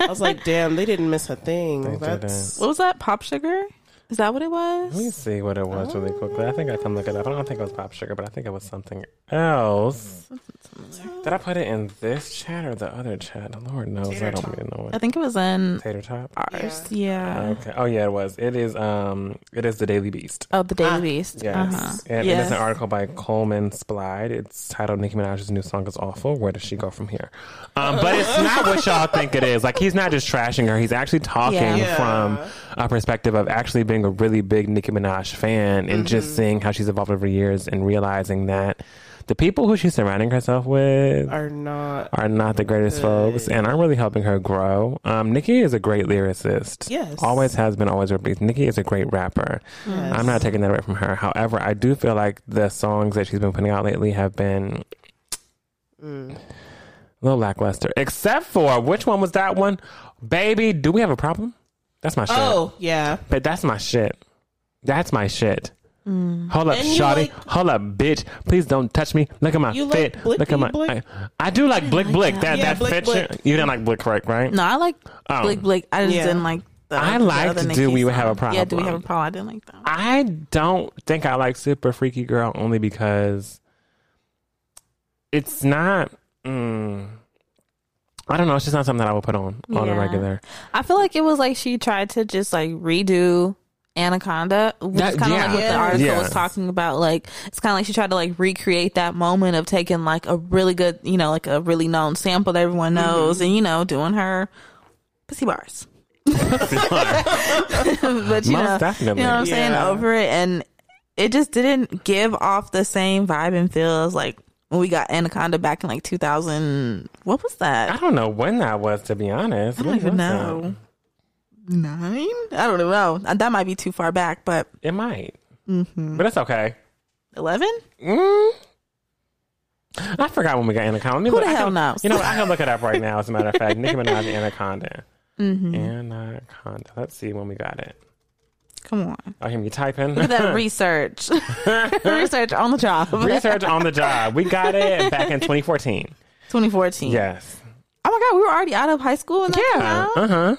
C: I was like, damn, they didn't miss a thing.
B: They
C: That's
A: what was that? Pop sugar? Is that what it was?
B: Let me see what it was really quickly. I think I can look it up. I don't think it was pop sugar, but I think it was something else. Did I put it in this chat or the other chat? The Lord knows. I don't really know
A: I think it was in
B: Tater top.
A: ours. Yeah.
B: Okay. Oh yeah, it was. It is. Um. It is the Daily Beast.
A: Oh, the Daily
C: Ah,
A: Beast.
B: Yes.
A: Uh-huh.
B: And
A: Yeah.
B: it is an article by Coleman Spilde. It's titled Nicki Minaj's new song is awful. Where does she go from here? Um, but it's not what y'all think it is. Like he's not just trashing her. He's actually talking
A: Yeah.
C: Yeah.
B: from a perspective of actually being a really big Nicki Minaj fan and just seeing how she's evolved over years and realizing that the people who she's surrounding herself with
C: are not.
B: are not the greatest folks and aren't really helping her grow. Um, Nicki is a great lyricist.
C: Yes.
B: Always has been, always will be. Nicki is a great rapper.
C: Yes.
B: I'm not taking that away from her. However, I do feel like the songs that she's been putting out lately have been
C: Mm.
B: a little lackluster. Except for, which one was that one? Baby, do we have a problem? That's my shit.
C: Oh yeah.
B: But that's my shit. That's my shit. Hold up,
C: And
B: shawty.
C: like-
B: Hold up, bitch. Please don't touch me. Look at my
C: You
B: fit.
C: like
B: Look at my. I, I do like Blick
A: like
B: Blick.
A: that.
B: That
C: Yeah,
B: that
C: Blick
B: fits
C: Blick.
B: you. You didn't like Blick Blick, right?
A: No, I like
B: Oh.
A: Blick Blick. I just
C: Yeah.
A: didn't like the.
B: I
A: the
B: liked
A: other
B: Do We Have a
A: problem? Yeah, do we have a problem? I didn't like that.
B: I don't think I like Super Freaky Girl only because it's not. Mm, I don't know. It's just not something that I would put on on a regular.
A: I feel like it was like she tried to just like redo Anaconda, which
B: That-
A: is kind of like what the
C: Yeah.
A: article
B: Yeah.
A: was talking about. Like it's kind of like she tried to like recreate that moment of taking like a really good, you know, like a really known sample that everyone mm-hmm. knows, and you know, doing her pussy bars. but you
B: Most
A: know,
B: definitely.
A: you know what I'm saying over it, and it just didn't give off the same vibe and feel as like when we got Anaconda back in like 2000. What was that?
B: I don't know when that was, to be honest.
A: I don't
B: When
A: even
B: was that?
A: know. Nine? I don't know. Uh, That might be too far back, but
B: It might,
A: Mm-hmm.
B: but it's okay.
A: 11?
B: Mm. I forgot when we got Anaconda.
A: Who the
B: I
A: hell
B: can-
A: knows?
B: You know, what? I can look it up right now. As a matter of fact, Nicki Minaj and Anaconda. Anaconda. Let's see when we got it.
A: Come on.
B: I hear me typing.
A: Look at that research. research on the job.
B: Research on the job. We got it back in 2014.
A: 2014.
B: Yes.
A: Oh my God, we were already out of high school?
B: Yeah. Uh huh.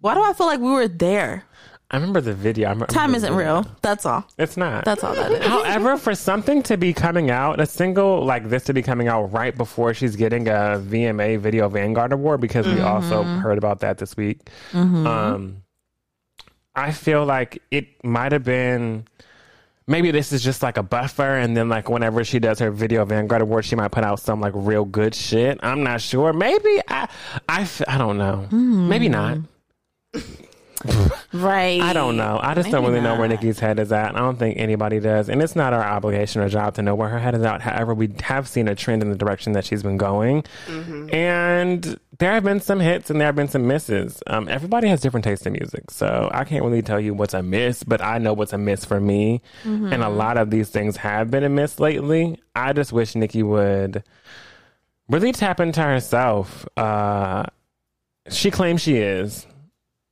A: Why do I feel like we were there?
B: I remember the video. I remember
A: Time isn't real. That's all.
B: It's not.
A: That's all that is.
B: However, for something to be coming out, a single like this to be coming out right before she's getting a VMA Video Vanguard Award, because we also heard about that this week. Um, I feel like it might have been. Maybe this is just like a buffer, and then like whenever she does her Video Vanguard Award, she might put out some like real good shit. I'm not sure. Maybe I I, I don't know. Hmm. Maybe not.
A: Right.
B: I don't know. I just don't
A: Maybe
B: really know where. Nicki's head is at. I don't think anybody does. And it's not our obligation or job to know where her head is at. However, we have seen a trend in the direction that she's been going. And there have been some hits and there have been some misses. Um, everybody has different tastes in music. So I can't really tell you what's a miss, but I know what's a miss for me. And a lot of these things have been a miss lately. I just wish Nicki would really tap into herself. Uh, she claims she is.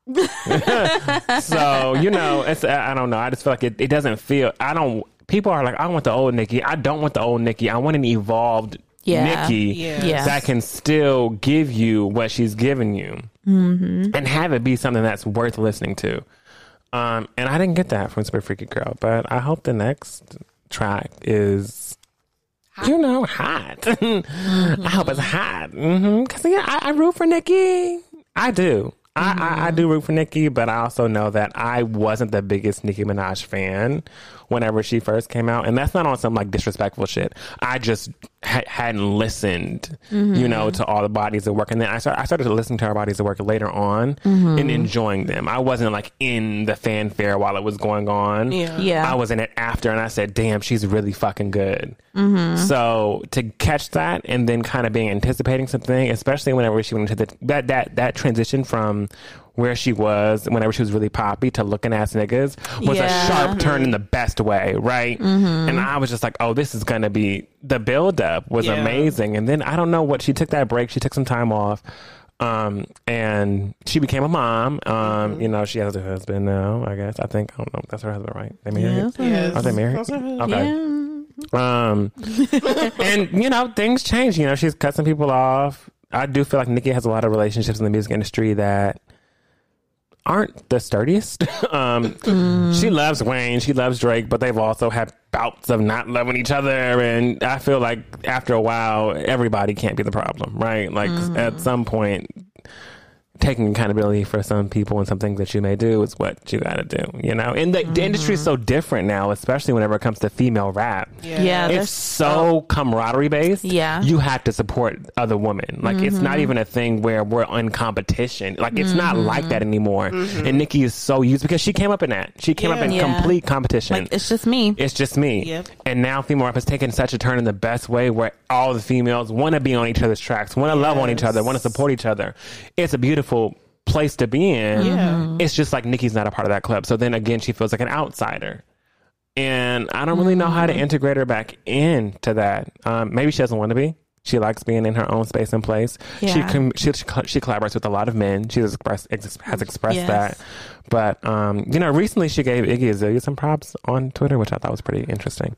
B: so you know, it's I don't know. I just feel like it, it doesn't feel. I don't. People are like, I want the old Nicki. I don't want the old Nicki. I want an evolved
A: Yeah.
B: Nicki
C: Yeah.
A: Yeah.
B: that can still give you what she's giving you,
A: Mm-hmm.
B: and have it be something that's worth listening to. Um, and I didn't get that from Super Freaky Girl, but I hope the next track is. You know, hot. I hope it's hot. hmm Cause yeah, I, I root for Nicki. I do. I, I, I mm-hmm. do root for Nicki, but I also know that I wasn't the biggest Nicki Minaj fan whenever she first came out, and that's not on some like disrespectful shit. I just ha- hadn't listened, you know, mm-hmm. to all the bodies of work. And then I started, I started to listen to her bodies of work later on mm-hmm. and enjoying them. I wasn't like in the fanfare while it was going on.
C: Yeah.
A: Yeah.
B: I was in it after, and I said, "Damn, she's really fucking good." Mm-hmm. So to catch that, and then kind of being anticipating something, especially whenever she went into the that that that transition from where she was whenever she was really poppy to looking ass niggas was a
A: Yeah.
B: sharp turn in the best way, right? And I was just like, "Oh, this is gonna be." The build up was
C: Yeah.
B: amazing, and then I don't know what she took that break. She took some time off. Um, and she became a mom. Um, you know, she has a husband now, I guess. I think, I don't know. That's her husband, right? They married?
C: Yes.
B: Are they married?
C: Those are-
B: Okay. Um, and you know, things change. You know, she's cut some people off. I do feel like Nicki has a lot of relationships in the music industry that aren't the sturdiest. um, She loves Wayne, she loves Drake, but they've also had bouts of not loving each other. And I feel like after a while, everybody can't be the problem, right? Like at some point, taking accountability for some people and some things that you may do is what you got to do, you know? And the, the industry is so mm-hmm. different now, especially whenever it comes to female rap.
A: Yeah,
B: It's
A: there's-
B: so camaraderie based.
A: Yeah.
B: You have to support other women. Like, it's not mm-hmm. even a thing where we're in competition. Like, it's not mm-hmm. like that anymore. And Nicki is so used because she came up in that. She came up in
A: Yeah.
B: complete competition.
A: like it's just me.
B: It's just me.
C: Yep.
B: And now female rap has taken such a turn in the best way where all the females want to be on each other's tracks, want to love on each other, want to support each other. It's a beautiful place to be in.
C: Yeah.
B: It's just like Nicki's not a part of that club. So then again, she feels like an outsider. And I don't really know how to integrate her back into that. Um, maybe she doesn't want to be. She likes being in her own space and place. She,
A: Yeah.
B: com- she she collaborates with a lot of men. She has expressed ex- has expressed
A: Yes.
B: that. But um, you know, recently she gave Iggy Azalea some props on Twitter, which I thought was pretty interesting.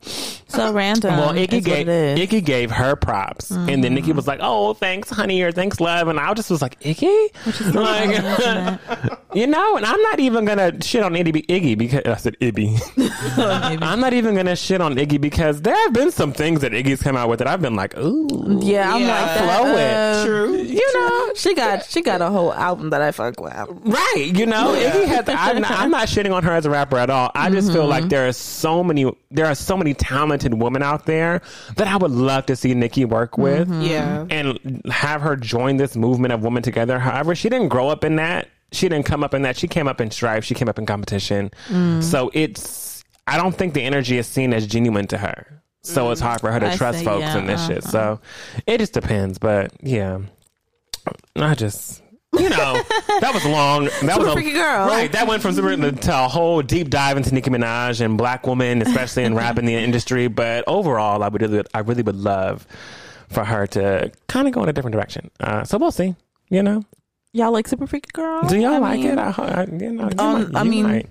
A: So random.
B: well, Iggy gave. Iggy gave her props, and then. Nicki was like, "Oh, thanks, honey," or "Thanks, love," and I just was like, "Iggy," like, you know. And I'm not even gonna shit on Iggy, Iggy because I said Ibby. I'm not even gonna shit on Iggy because there have been some things that Iggy's come out with that I've been like, "Ooh,
A: Yeah, I'm
C: Yeah.
A: like
B: Flow it.
A: uh,
C: True.
A: You know, she got she got a whole album that I fuck with.
B: Right, you know, Iggy I'm not, I'm not shitting on her as a rapper at all. I just feel
A: Mm-hmm.
B: like there are so many, there are so many talented women out there that I would love to see Nicki work with,
A: Mm-hmm.
C: Yeah.
B: and have her join this movement of women together. However, she didn't grow up in that. She didn't come up in that. She came up in strife. She came up in competition.
A: Mm.
B: So it's. I don't think the energy is seen as genuine to her. So it's hard for her to
A: I
B: trust
A: see,
B: folks
A: yeah,
B: in this shit.
A: uh-huh.
B: So it just depends. But yeah, I just. You know, that was long. That
A: Super
B: was a,
A: freaky girl.
B: right? That went from super to a whole deep dive into Nicki Minaj and black women, especially in rap in the industry. But overall, I would really, I really would love for her to kind of go in a different direction. Uh, so we'll see. You know,
A: Y'all like Super Freaky Girl?
B: do y'all
A: I
B: like
A: mean,
B: it? I, I, you know, you
A: Um,
B: might-
A: I mean,
B: might.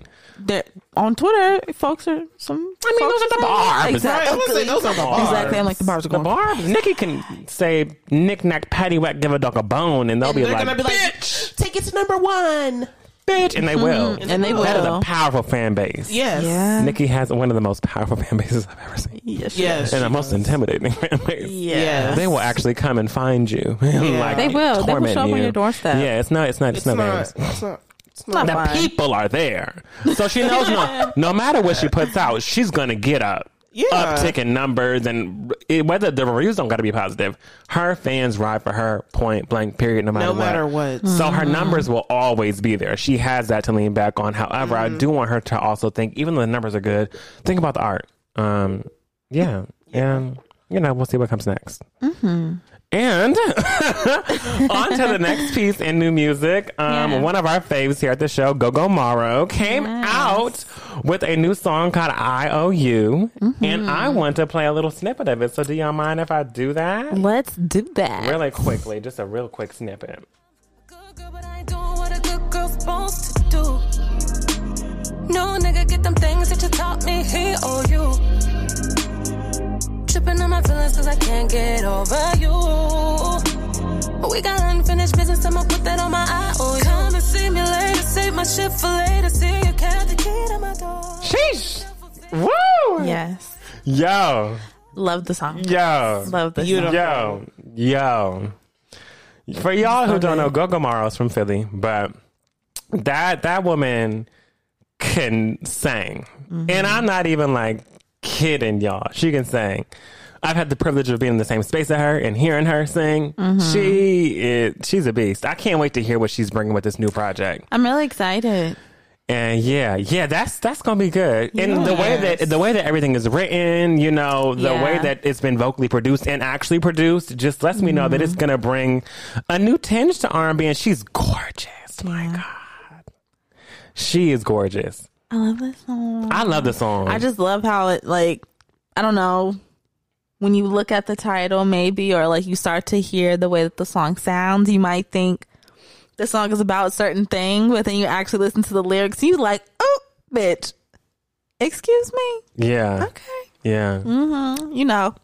A: They're- on Twitter, folks are some.
B: I mean, those are the barbs.
A: Exactly.
C: Right, I say, those are the barbs.
A: Exactly. I'm like the barbs are
B: The
A: going.
B: barbs. Nicki can say knick knack, patty whack, give a dog a bone, and they'll be
C: They're
B: like,
C: gonna be like,
B: bitch,
C: take it to number one.
B: bitch, and they mm-hmm. will.
A: And they will.
B: That is a powerful fan base.
C: Yes.
A: Yeah.
B: Nicki has one of the most powerful fan bases I've ever seen.
A: Yes.
C: Yes.
B: and the most intimidating fan base.
A: Yes.
B: They will actually come and find you. and,
C: Yeah.
B: like,
A: They will. They will show up on your doorstep.
B: Yeah, it's not. It's not. It's,
C: It's
B: not.
C: not.
B: Theirs.
C: It's not. It's
A: not
C: not.
B: The
A: fine.
B: people are there, so she knows no. No matter what she puts out, she's gonna get up.
C: Yeah.
B: Uptick in numbers and it, whether the reviews don't got to be positive, her fans ride for her point blank period no matter
C: No
B: what.
C: matter what.
B: So her numbers will always be there. She has that to lean back on. However, I do want her to also think, even though the numbers are good, think about the art. Um, yeah, and you know, we'll see what comes next. And on to the next piece in new music. Um,
A: Yeah.
B: One of our faves here at the show, Go Go Morrow, came
A: Yes.
B: out with a new song called IOU. And I want to play a little snippet of it. So, do y'all mind if I do that?
A: Let's do that.
B: Really quickly, just a real quick snippet.
D: Good girl, but I ain't doing what a good girl's supposed to do. No nigga get them things that you taught me, he owe you. Tripping on my feelings cause I can't get over you. We got unfinished business, I'ma put that on my IOU. Oh, Come and see me later, save my shit for later. See you count the key to my door.
B: Sheesh! Woo!
A: Yes.
B: Yo,
A: Love the song.
B: yo,
A: Love the
C: Beautiful.
A: song.
B: yo, yo. For y'all who don't know, Gogo Morrow's from Philly, but that that woman can sing, and mm-hmm. I'm not even like kidding y'all. She can sing. I've had the privilege of being in the same space as her and hearing her sing. Mm-hmm. She is, she's a beast. I can't wait to hear what she's bringing with this new project.
A: I'm really excited.
B: And yeah, yeah, that's that's gonna be good. And the way that the way that everything is written, you know, the
A: Yeah.
B: way that it's been vocally produced and actually produced, just lets me know that it's mm-hmm. gonna bring a new tinge to R and B. And she's gorgeous. My God, she is gorgeous.
A: I love this song.
B: I love the song.
A: I just love how it like I don't know when you look at the title maybe or like you start to hear the way that the song sounds, you might think the song is about a certain thing, but then you actually listen to the lyrics, and you like, oh, bitch, excuse me,
B: yeah,
A: okay,
B: yeah.
A: Mm-hmm. you know,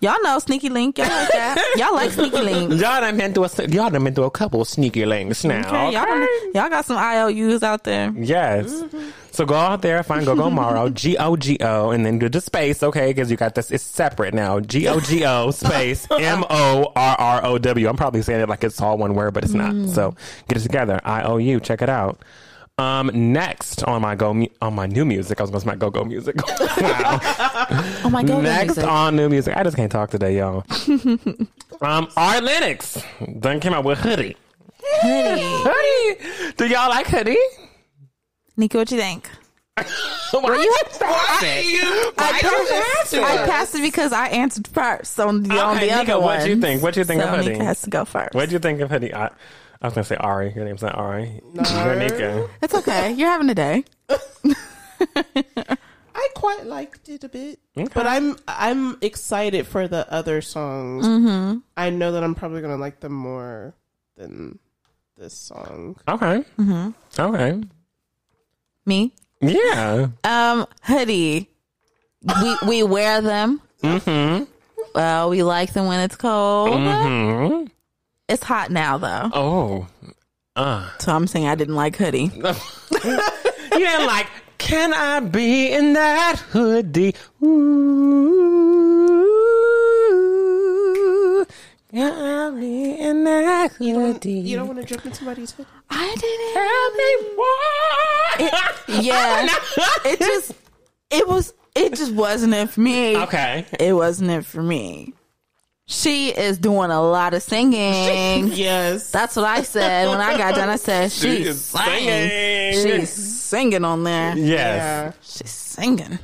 A: y'all know Sneaky Link, y'all like that, y'all like Sneaky Link.
B: Y'all done been through a y'all done been through a couple of sneaky links now.
A: Okay, y'all, done, y'all got some IOUs out there.
B: Yes. So go out there, find Go Go Morrow, G O G O, and then do the space, okay? Because you got this. It's separate now. G O G O space M O R R O W. I'm probably saying it like it's all one word, but it's not. So get it together. I O U. Check it out. Um, next on my go mu- on my new music, I was going to say my go go music. wow.
A: Oh my god,
B: Next on new music, I just can't talk today, y'all. um, Ari Lennox done came out with hoodie. hoodie. Hoodie. Do y'all like hoodie?
A: Nika, what you think?
B: Why you
C: Why
A: I passed,
C: you
A: I
C: answer?
A: passed it because I answered first on the, on
B: Okay,
A: the
B: Nika,
A: other
B: what you think? What you think
A: so
B: of Hoodie?
A: Nika has to go first.
B: What do you think of hoodie? I, I was gonna say Ari. Your name's not Ari. You're Nika.
A: It's okay. You're having a day.
C: I quite liked it a bit, but I'm I'm excited for the other songs.
A: Mm-hmm.
C: I know that I'm probably gonna like them more than this song.
B: Okay.
A: Mm-hmm.
B: Okay.
A: Me,
B: Yeah.
A: um, hoodie. We we wear them.
B: Mm-hmm.
A: Well, we like them when it's cold.
B: Mm-hmm.
A: It's hot now though,
B: Oh. Uh.
A: so I'm saying I didn't like hoodie.
B: You didn't like. Can I be in that hoodie? Ooh. Can I be in that hoodie?
C: You don't want to jump in somebody's hood.
A: I
B: Tell me why.
A: didn't. Yeah, it just it was it just wasn't it for me.
B: Okay.
A: it wasn't it for me. She is doing a lot of singing.
C: Yes,
A: That's what I said when I got done. I said she's
B: is
A: singing.
B: singing.
A: She's singing on there.
B: Yes.
C: yeah.
A: She's singing.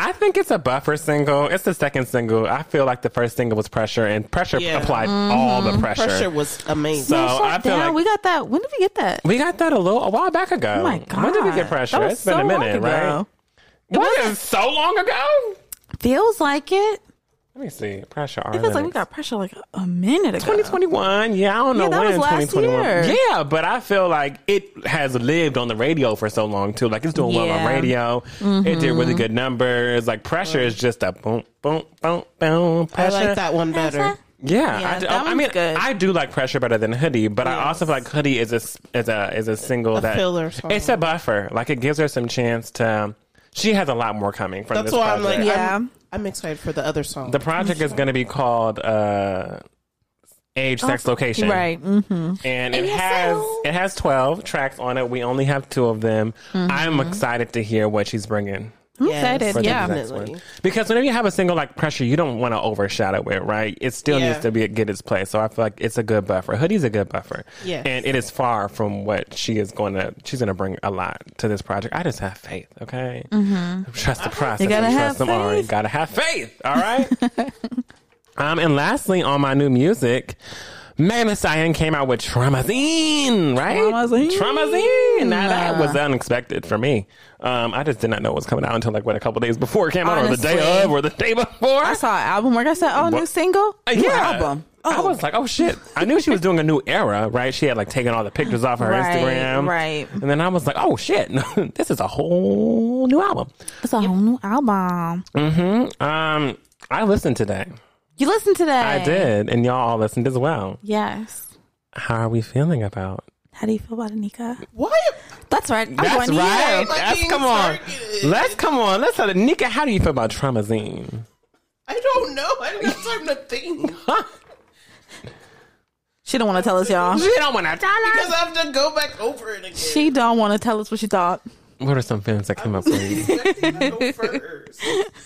B: I think it's a buffer single. It's the second single. I feel like the first single was pressure, and pressure
C: Yeah.
B: applied mm-hmm. all the pressure.
C: Pressure was amazing.
B: So I feel
A: down.
B: like
A: we got that. When did we get that?
B: we got that a little a while back ago.
A: Oh my god!
B: When did we get pressure?
A: That was
B: It's been a minute,
A: long
B: right?
A: ago.
B: What is so long ago?
A: Feels like it.
B: Let me see. Pressure.
A: It feels like we got pressure like a, a minute ago.
B: 2021. Yeah, I don't know
A: Yeah, that
B: when.
A: was last
B: 2021.
A: year.
B: Yeah, but I feel like it has lived on the radio for so long too. Like it's doing well on
A: Yeah.
B: radio. It did really mm-hmm. good numbers. Like pressure is just a boom, boom, boom, boom.
C: I
B: Pressure.
C: like that one better.
B: Yeah,
A: Yeah,
B: I, do,
A: that
B: I mean,
A: good.
B: I do like pressure better than hoodie, but I also feel like hoodie is a s- is a is a single
C: A
B: that
C: filler song.
B: it's a buffer. Like it gives her some chance to. She has a lot more coming from
C: That's
B: this
C: why I'm like,
A: Yeah.
C: I'm, I'm excited for the other song.
B: the project is going to be called uh, Age, Sex, Location,
A: Right. Mm-hmm.
B: And it
A: Yes,
B: has it has twelve tracks on it. We only have two of them.
A: Mm-hmm.
B: I'm excited to hear what she's bringing.
A: I'm
C: Yes,
A: excited.
B: for
A: Yeah.
C: Definitely.
B: Because whenever you have a single like Pressure, you don't want to overshadow it, right? It still
C: Yeah.
B: needs to be get its place. So I feel like it's a good buffer. Hoodie's a good buffer.
C: Yes.
B: And it is far from what she is going to. She's going to bring a lot to this project. I just have faith. Okay. Trust the process.
A: You gotta
B: and
A: have
B: trust them all. You
A: faith.
B: gotta have faith. All right. um. And lastly, on my new music. Megan Thee Stallion came out with Traumazine, right?
A: Traumazine.
B: Traumazine. Now that was unexpected for me. Um, I just did not know it was coming out until like what a couple days before it came out, or the day of, or the day before.
A: I saw an album where I said, "Oh, new single,
B: Uh,
A: new
B: yeah.
A: album."
B: I
A: Oh,
B: was like, oh shit. I knew she was doing a new era, right? She had like taken all the pictures off her
A: Right,
B: Instagram.
A: right.
B: And then I was like, oh shit, this is a whole new album.
A: it's a whole new album.
B: hmm Um, I listened today.
A: You listened to that?
B: I did, and y'all all listened as well.
A: Yes.
B: How are we feeling about?
A: How do you feel about Anika?
C: Why?
A: That's right. I'm
B: That's
A: going
B: right.
C: Like
B: That's
C: being
B: come on.
C: targeted.
B: Let's come on. Let's have Nika. How do you feel about Traumazine?
C: I don't know. I don't have time to think
A: She don't want to tell us, y'all.
B: She don't want to tell us.
C: because I have to go back over it again.
A: She don't want to tell us what she thought.
B: What are some feelings that came up for you?
C: Go first.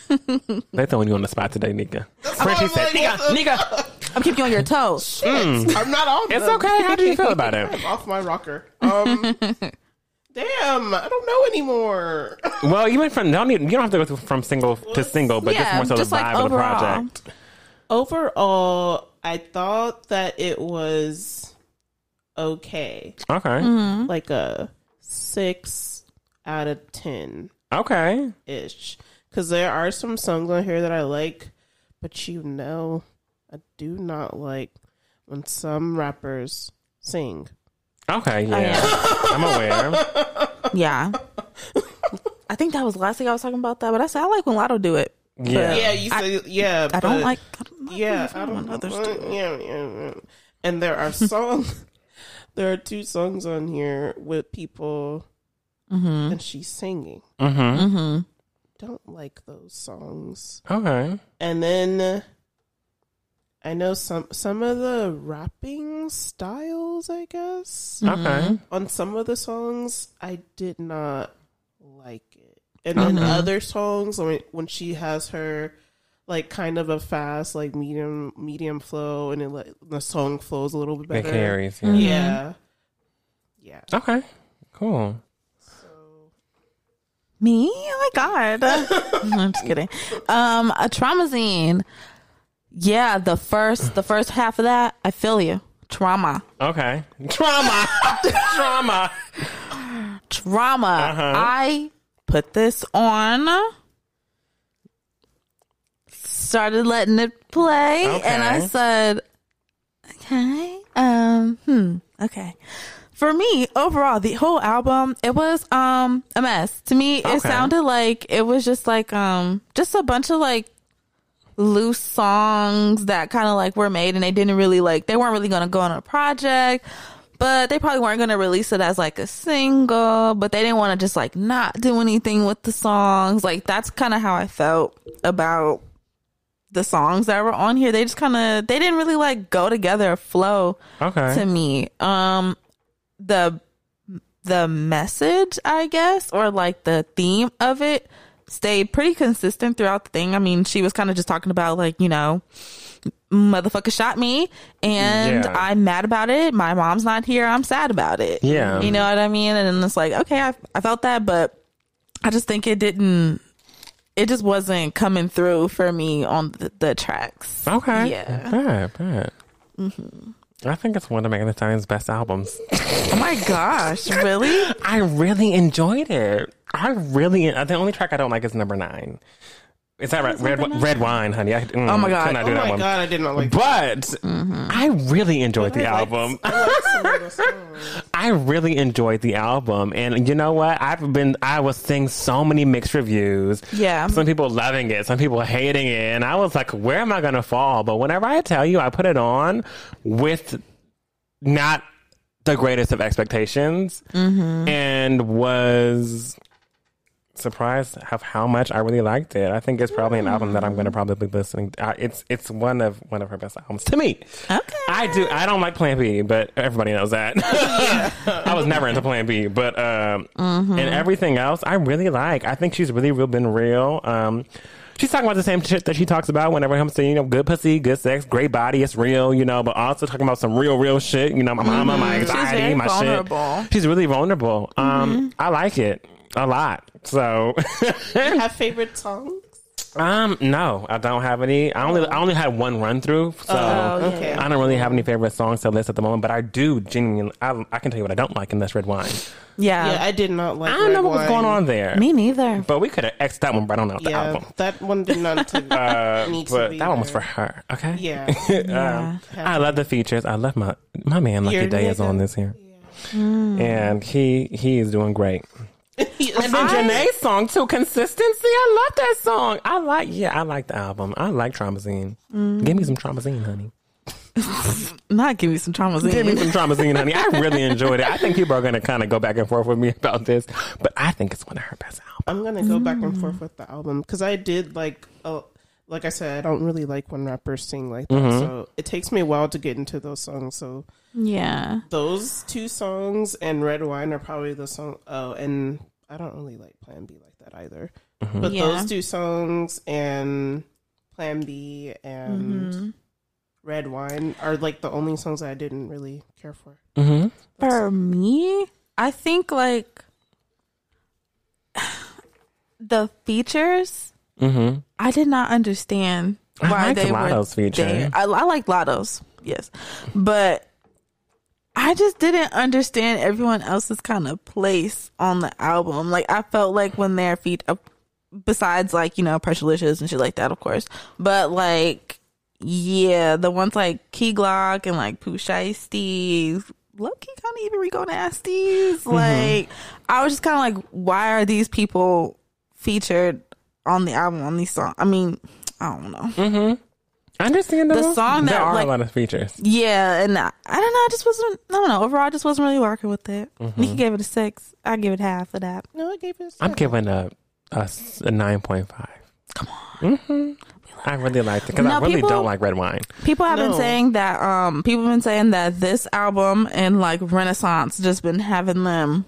B: They throwing you on the spot today, Nika. Frenchie said,
C: like,
B: Nika,
C: what's?
B: Nika.
A: I'm keeping you on your toes.
C: I'm not on.
B: It's
C: them.
B: okay. How do you feel about it?
C: I'm off my rocker. Um, damn, I don't know anymore.
B: Well, you went from don't need, you don't have to go from single to single, but just more so
A: just
B: the
A: like
B: vibe of the project.
C: Overall, I thought that it was okay,
B: Okay.
A: Mm-hmm.
C: like a six out of ten
B: Okay.
C: ish. Because there are some songs on here that I like, but you know, I do not like when some rappers sing.
B: Okay. Yeah. I'm aware.
A: Yeah. I think that was the last thing I was talking about that, but I said I like when Latto do it.
B: Yeah.
C: Yeah, you say yeah.
A: I don't like. I don't like
C: Yeah, I don't
A: others
C: uh,
A: do it.
C: yeah, yeah, yeah. And there are songs. there are two songs on here with people,
A: Mm-hmm.
C: and she's singing.
B: Mm-hmm.
A: Mm-hmm.
C: Don't like those songs.
B: Okay.
C: And then uh, I know some some of the rapping styles. I guess
B: Okay.
C: on some of the songs, I did not like it. And then other songs, when when she has her like kind of a fast, like medium medium flow, and it like the song flows a little bit
B: It
C: better.
B: carries. Yeah.
C: Yeah, yeah.
B: Okay. Cool.
A: Me? Oh my god! I'm just kidding. Um, a Traumazine. Yeah, the first, the first half of that, I feel you. Trauma,
B: Okay. Trauma. Trauma.
A: trauma.
B: Uh-huh.
A: I put this on. Started letting it play, and I said, "Okay, um, hmm, okay." For me, overall, the whole album, it was um a mess. To me, it
B: Okay.
A: sounded like it was just like um just a bunch of like loose songs that kind of like were made and they didn't really like they weren't really going to go on a project but they probably weren't going to release it as like a single but they didn't want to just like not do anything with the songs like that's kind of how i felt about the songs that were on here they just kind of they didn't really like go together flow
B: Okay.
A: to me um the the message i guess or like the theme of it stayed pretty consistent throughout the thing i mean she was kind of just talking about like you know motherfucker shot me and
B: Yeah.
A: i'm mad about it my mom's not here i'm sad about it
B: Yeah.
A: you know what i mean and then it's like okay i, I felt that but i just think it didn't it just wasn't coming through for me on the, the tracks
B: Okay.
A: yeah
B: Bad, bad. Mm-hmm. I think it's one of Megan Thee Stallion's best albums.
A: oh my gosh really
B: I really enjoyed it. I really. The only track I don't like is number nine. Is that right? Red,
A: number
B: red wine, honey. I, mm,
A: Oh my God.
B: could not
C: Oh
B: do that
C: my
B: one.
C: god, I did not like.
B: But I really enjoyed the
C: I
B: album.
C: I liked some of the songs.
B: I really enjoyed the album, and you know what? I've been I was seeing so many mixed reviews.
A: Yeah.
B: some people loving it, some people hating it, and I was like, "Where am I going to fall?" But whenever I tell you, I put it on with not the greatest of expectations, and was surprised of how much I really liked it. I think it's probably an album that I'm going to probably be listening. Uh, it's it's one of one of her best albums to me.
A: okay
B: I do. I don't like Plan B, but everybody knows that. I was never into Plan B, but um, and everything else I really like. I think she's really, real been real. Um, she's talking about the same shit that she talks about whenever it comes to you know good pussy, good sex, great body. It's real, you know, but also talking about some real, real shit. You know, my mama, my anxiety, my
A: vulnerable.
B: shit. She's really vulnerable. Um, I like it a lot. So.
C: You have favorite songs?
B: Um, no, I don't have any. I only I only had one run through, so
A: Oh.
C: Okay.
B: I don't really have any favorite songs to list at the moment. But I do genuinely, I, I can tell you what I don't like, and that's red wine.
A: yeah,
C: Yeah, I did not like.
B: I don't know
C: Red
B: what was going on there,
A: me neither
B: but we could have xed that one right on out the
C: Yeah,
B: album.
C: that one did not to,
B: Uh,
C: need to
B: but
C: be
B: that one was for her. Okay.
C: Yeah,
A: Yeah.
B: Um, I love the features. I love my my man Lucky
C: Your
B: Day is on this here, and he he is doing great.
C: And
B: And then Jhené's song too, consistency. I love that song. I like, yeah, I like the album. I like Traumazine. Give me some Traumazine, honey.
A: not give me some trauma
B: Give me some Traumazine, honey. I really enjoyed it. I think people are going to kind of go back and forth with me about this, but I think it's one of her best albums.
C: I'm gonna go back and forth with the album because I did like, uh, like I said, I don't really like when rappers sing like that.
B: Mm-hmm.
C: So it takes me a while to get into those songs. So
A: yeah
C: those two songs and Red Wine are probably the song. Oh, and I don't really like Plan B like that either.
B: Mm-hmm.
C: But
A: Yeah.
C: those two songs and Plan B and
A: Mm-hmm.
C: Red Wine are like the only songs that I didn't really care for.
B: Mm-hmm.
A: For me, I think like the features.
B: Mm-hmm.
A: I did not understand
B: I
A: why
B: liked
A: they were
B: Latto's feature.
A: there. I, I like Latto's, yes, but I just didn't understand everyone else's kind of place on the album. Like I felt like when their feet, uh, besides like you know Pressurelicious and shit like that, of course, but like yeah, the ones like Key Glock and like Pooh Shiesty, low key kind of even Rico Nasties. Like I was just kind of like, why are these people featured on the album on these songs? I mean, I don't know.
B: Understandable.
A: The song that,
B: there are
A: like-
B: a lot of features.
A: Yeah, and I, I don't know. I just wasn't. I don't know. Overall, I just wasn't really working with it.
B: Mm-hmm.
A: Nikki gave it a six. I give it half of that.
C: No, I gave it. A
B: I'm
C: seven.
B: giving a nine point five. Come on. Mm-hmm. I really liked it because I really
A: people-
B: don't like red wine.
A: People have been saying that. Um, people have been saying that this album and like Renaissance just been having them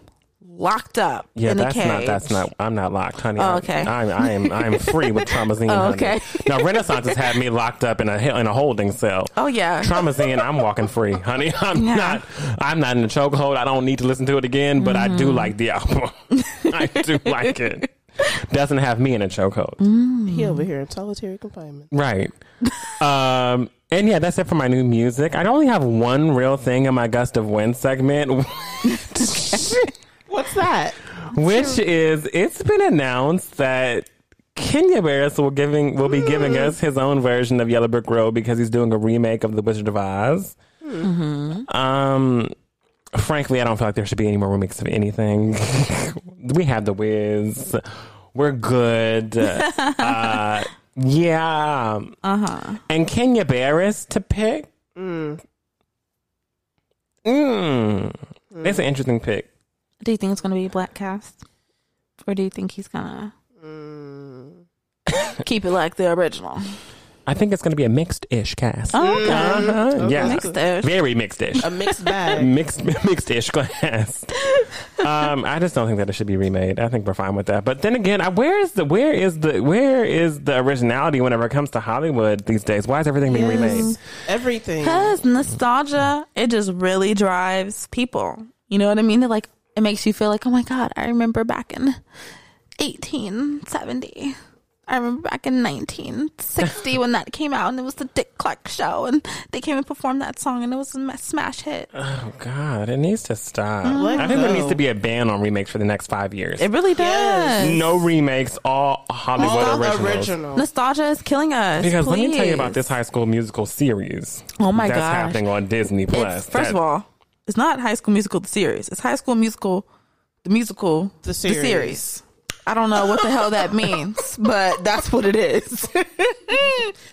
A: locked up
B: Yeah,
A: in a
B: that's
A: cage.
B: not. That's not. I'm not locked, honey.
A: Oh,
B: I-
A: okay.
B: I'm. I am. I am free with Traumazine.
A: Oh,
B: honey.
A: okay.
B: Now Renaissance has had me locked up in a in a holding cell.
A: Oh yeah.
B: Traumazine, I'm walking free, honey. I'm
A: Yeah.
B: not. I'm not in a chokehold. I don't need to listen to it again. But I do
A: Mm-hmm.
B: like the album. I do like it. Doesn't have me in a chokehold.
A: Mm.
C: He over here in solitary confinement.
B: Right. um, and yeah, that's it for my new music. I only have one real thing in my gust of wind segment,
C: What's that?
B: which is it's been announced that Kenya Barris will giving will be giving us his own version of Yellow Brick Road because he's doing a remake of The Wizard of Oz. Um, frankly, I don't feel like there should be any more remakes of anything. we have The Wiz. We're good. uh, yeah.
A: Uh huh.
B: and Kenya Barris to pick. Mm. Mm. It's an interesting pick.
A: Do you think it's gonna be a black cast, or do you think he's gonna keep it like the original?
B: I think it's going to be a mixed-ish cast.
A: Oh, okay.
B: Uh-huh. Yeah,
A: Mixed-ish.
B: very mixed-ish.
C: A mixed bag.
B: mixed mixed-ish cast. um, I just don't think that it should be remade. I think we're fine with that. But then again, I, where is the where is the where is the originality whenever it comes to Hollywood these days? Why is everything being remade?
C: Everything.
A: Because nostalgia, it just really drives people. You know what I mean? It like it makes you feel like, oh my god, I remember back in 1870. I remember back in 1960 when that came out, and it was the Dick Clark show, and they came and performed that song, and it was a smash hit.
B: Oh God, it needs to stop. Mm-hmm.
C: Let
B: I think there needs to be a ban on remakes for the next five years.
A: It really does.
C: Yes.
B: no remakes, all Hollywood
C: All
B: originals.
C: original.
A: Nostalgia is killing us.
B: Because let me tell you about this High School Musical series.
A: Oh my God,
B: that's
A: gosh.
B: happening on Disney Plus.
A: It's, first
B: That-
A: of all, it's not High School Musical the series. It's High School Musical, the musical,
C: The series.
A: I don't know what the hell that means, but that's what it is.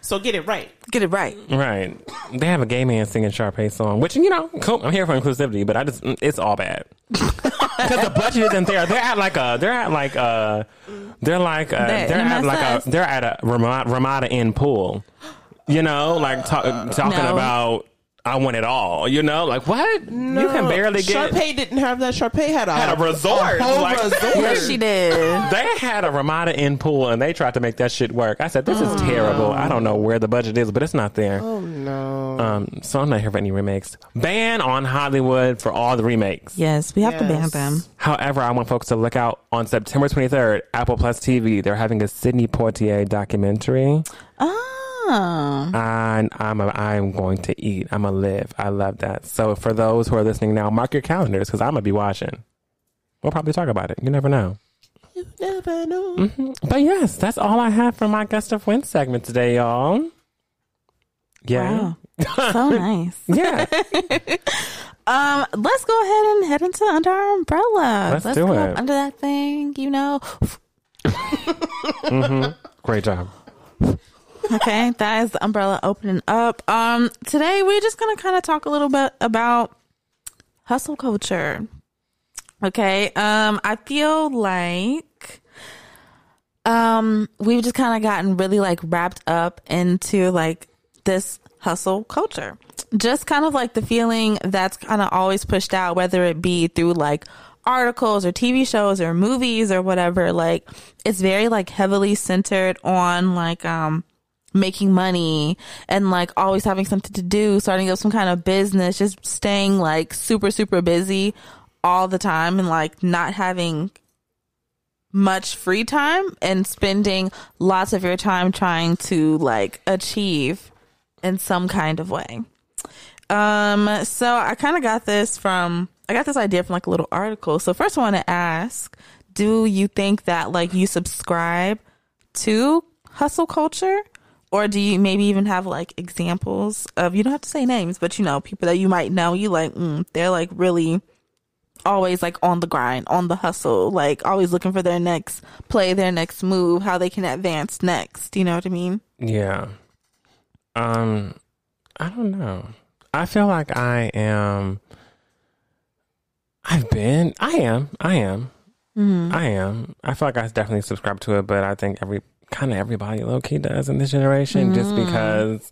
C: So get it right.
A: Get it right.
B: right? They have a gay man singing Sharpay song, which you know, cool. I'm here for inclusivity, but I just mm, it's all bad because the budget isn't there. They're at like a they're at like a they're like a,
A: They're
B: they're at like
A: MSS.
B: a they're at a Ramada, Ramada Inn pool. You know, like ta- talking
A: No.
B: about I want it all. You know, like what you can barely get.
C: Sharpay didn't have that. Sharpay had a,
B: Had a resort.
C: A whole
B: Like-
C: resort.
A: Yes, she did.
B: They had a Ramada Inn pool and they tried to make that shit work. I said, "This is terrible. I don't know where the budget is, but it's not there."
C: Oh no.
B: Um, so I'm not here for any remakes. Ban on Hollywood for all the remakes.
A: Yes, we have to ban them.
B: However, I want folks to look out on September 23rd, Apple Plus TV. They're having a Sidney Poitier documentary,
A: Oh,
B: and I'm a, I'm going to eat. I'm a live. I love that. So for those who are listening now, mark your calendars because I'm gonna be watching. We'll probably talk about it. You never know.
C: you never know.
B: But yes, that's all I have for my gust of wind segment today, y'all. Yeah.
A: wow, so nice.
B: Yeah.
A: Um, let's go ahead and head into under our umbrella.
B: Let's do
A: go
B: it.
A: up under that thing, you know. mm-hmm.
B: Great job.
A: Okay, that is the umbrella opening up. Um, today we're just gonna kind of talk a little bit about hustle culture. Okay, um, I feel like um we've just kind of gotten really like wrapped up into like this hustle culture. Just kind of like the feeling that's kind of always pushed out, whether it be through like articles or TV shows or movies or whatever, like it's very like heavily centered on like um making money and like always having something to do, starting up some kind of business, just staying like super super busy all the time and like not having much free time and spending lots of your time trying to like achieve in some kind of way. Um, so I kind of got this from, I got this idea from like a little article. So first I want to ask, do you think that like you subscribe to hustle culture? Or do you maybe even have like examples of, you don't have to say names, but you know, people that you might know, you like, mm, they're like really always like on the grind, on the hustle, like always looking for their next play, their next move, how they can advance next. You know what I mean?
B: Yeah. Um, I don't know. I feel like I am. I've been. I am. I am. I am. I feel like I definitely subscribe to it, but I think every kind of everybody low key does in this generation, just mm. because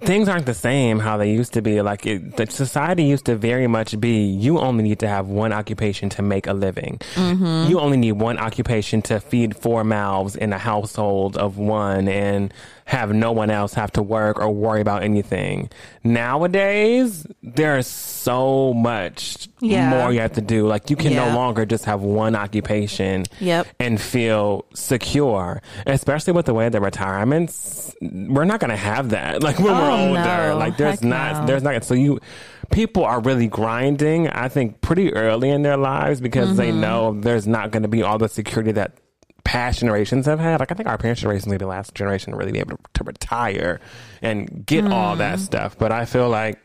B: things aren't the same how they used to be. Like it, the society used to very much be you only need to have one occupation to make a living. Mm-hmm. You only need one occupation to feed four mouths in a household of one and have no one else have to work or worry about anything. Nowadays, there's so much
A: Yeah.
B: more you have to do. Like you can
A: Yeah.
B: no longer just have one occupation
A: Yep.
B: and feel secure, especially with the way the retirements. We're not going to have that. Like when
A: Oh,
B: we're older,
A: no.
B: like there's
A: Heck
B: not,
A: no.
B: there's not. So you, people are really grinding. I think pretty early in their lives because they
A: Mm-hmm.
B: know there's not going to be all the security that past generations have had. Like I think our parents' generation, maybe the last generation, to really be able to, to retire and get all
A: Mm.
B: that stuff. But I feel like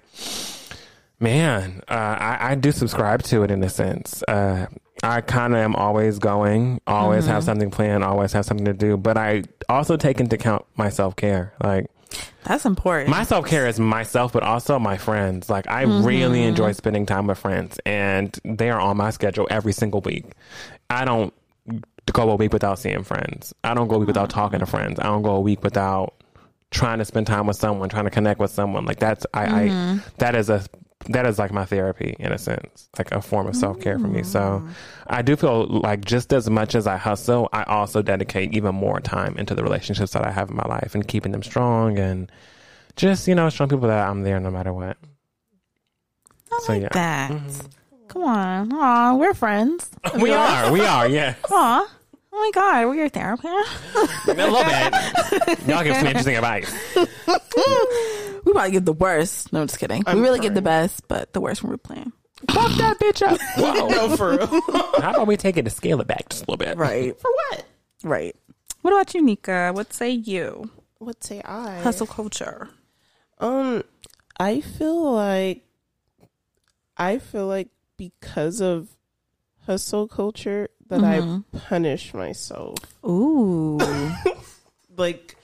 B: Man, uh, I, I do subscribe to it in a sense. Uh, I kind of am always going, always have something planned, always have something to do. But I also take into account my self care. Like
A: That's important.
B: my self care is myself, but also my friends. Like I really enjoy spending time with friends, and they are on my schedule every single week. I don't go a week without seeing friends. I don't go a week without mm-hmm. talking to friends. I don't go a week without trying to spend time with someone, trying to connect with someone. Like that's I, I mm-hmm. that is a that is like my therapy in a sense, like a form of self care for me. So mm. I do feel like just as much as I hustle, I also dedicate even more time into the relationships that I have in my life and keeping them strong and just you know showing people that I'm there no matter what.
A: I
B: so,
A: like
B: yeah.
A: that. Mm-hmm. Come on. Aw, we're friends.
B: We are, we are, yeah,
A: Aw. Oh my god, we're your therapist.
B: a little bit. Y'all give some interesting advice.
A: we probably get the worst. No, I'm just kidding.
C: I'm
A: we really get the best, but the worst when we're playing.
B: Fuck that bitch up. Whoa.
C: No, for real.
B: How about we take it to scale it back just a little bit?
A: Right.
C: for what?
A: Right. What about you, Nika? What say you?
C: What say I?
A: Hustle culture.
C: Um, I feel like I feel like because of hustle culture that I mm-hmm. punish myself.
A: Ooh.
C: Like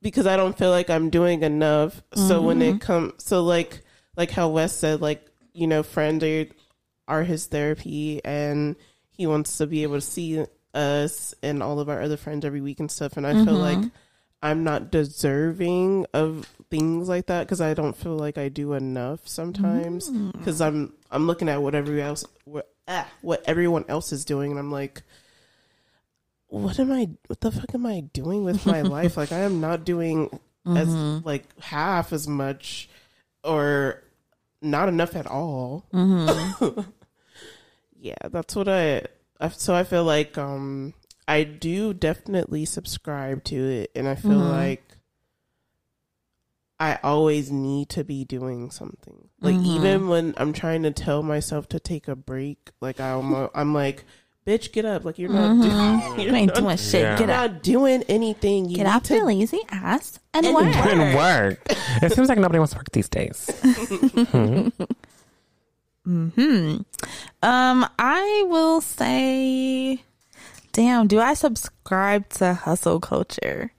C: because I don't feel like I'm doing enough. So when it mm-hmm. comes so like like how Wes said, like, you know, friends are are his therapy and he wants to be able to see us and all of our other friends every week and stuff and I feel like mm-hmm. I'm not deserving of things like that because I don't feel like I do enough sometimes mm. because I'm I'm looking at what everyone else what, ah, what everyone else is doing and I'm like what am I what the fuck am I doing with my life? Like I am not doing as like half as much or not enough at all. Yeah that's what I, I so I feel like um I do definitely subscribe to it and I feel like I always need to be doing something. Like even when I'm trying to tell myself to take a break, like I'm I'm like, bitch, get up. Like you're not doing
A: You ain't doing shit.
B: Yeah.
A: Get
C: you're
A: up.
C: not doing anything. You
A: Get
C: need
A: off
C: to
A: your lazy ass and,
C: And
A: work.
C: work.
B: And work. It seems like nobody wants to work these days. Mhm.
A: Um, I will say, damn, do I subscribe to hustle culture?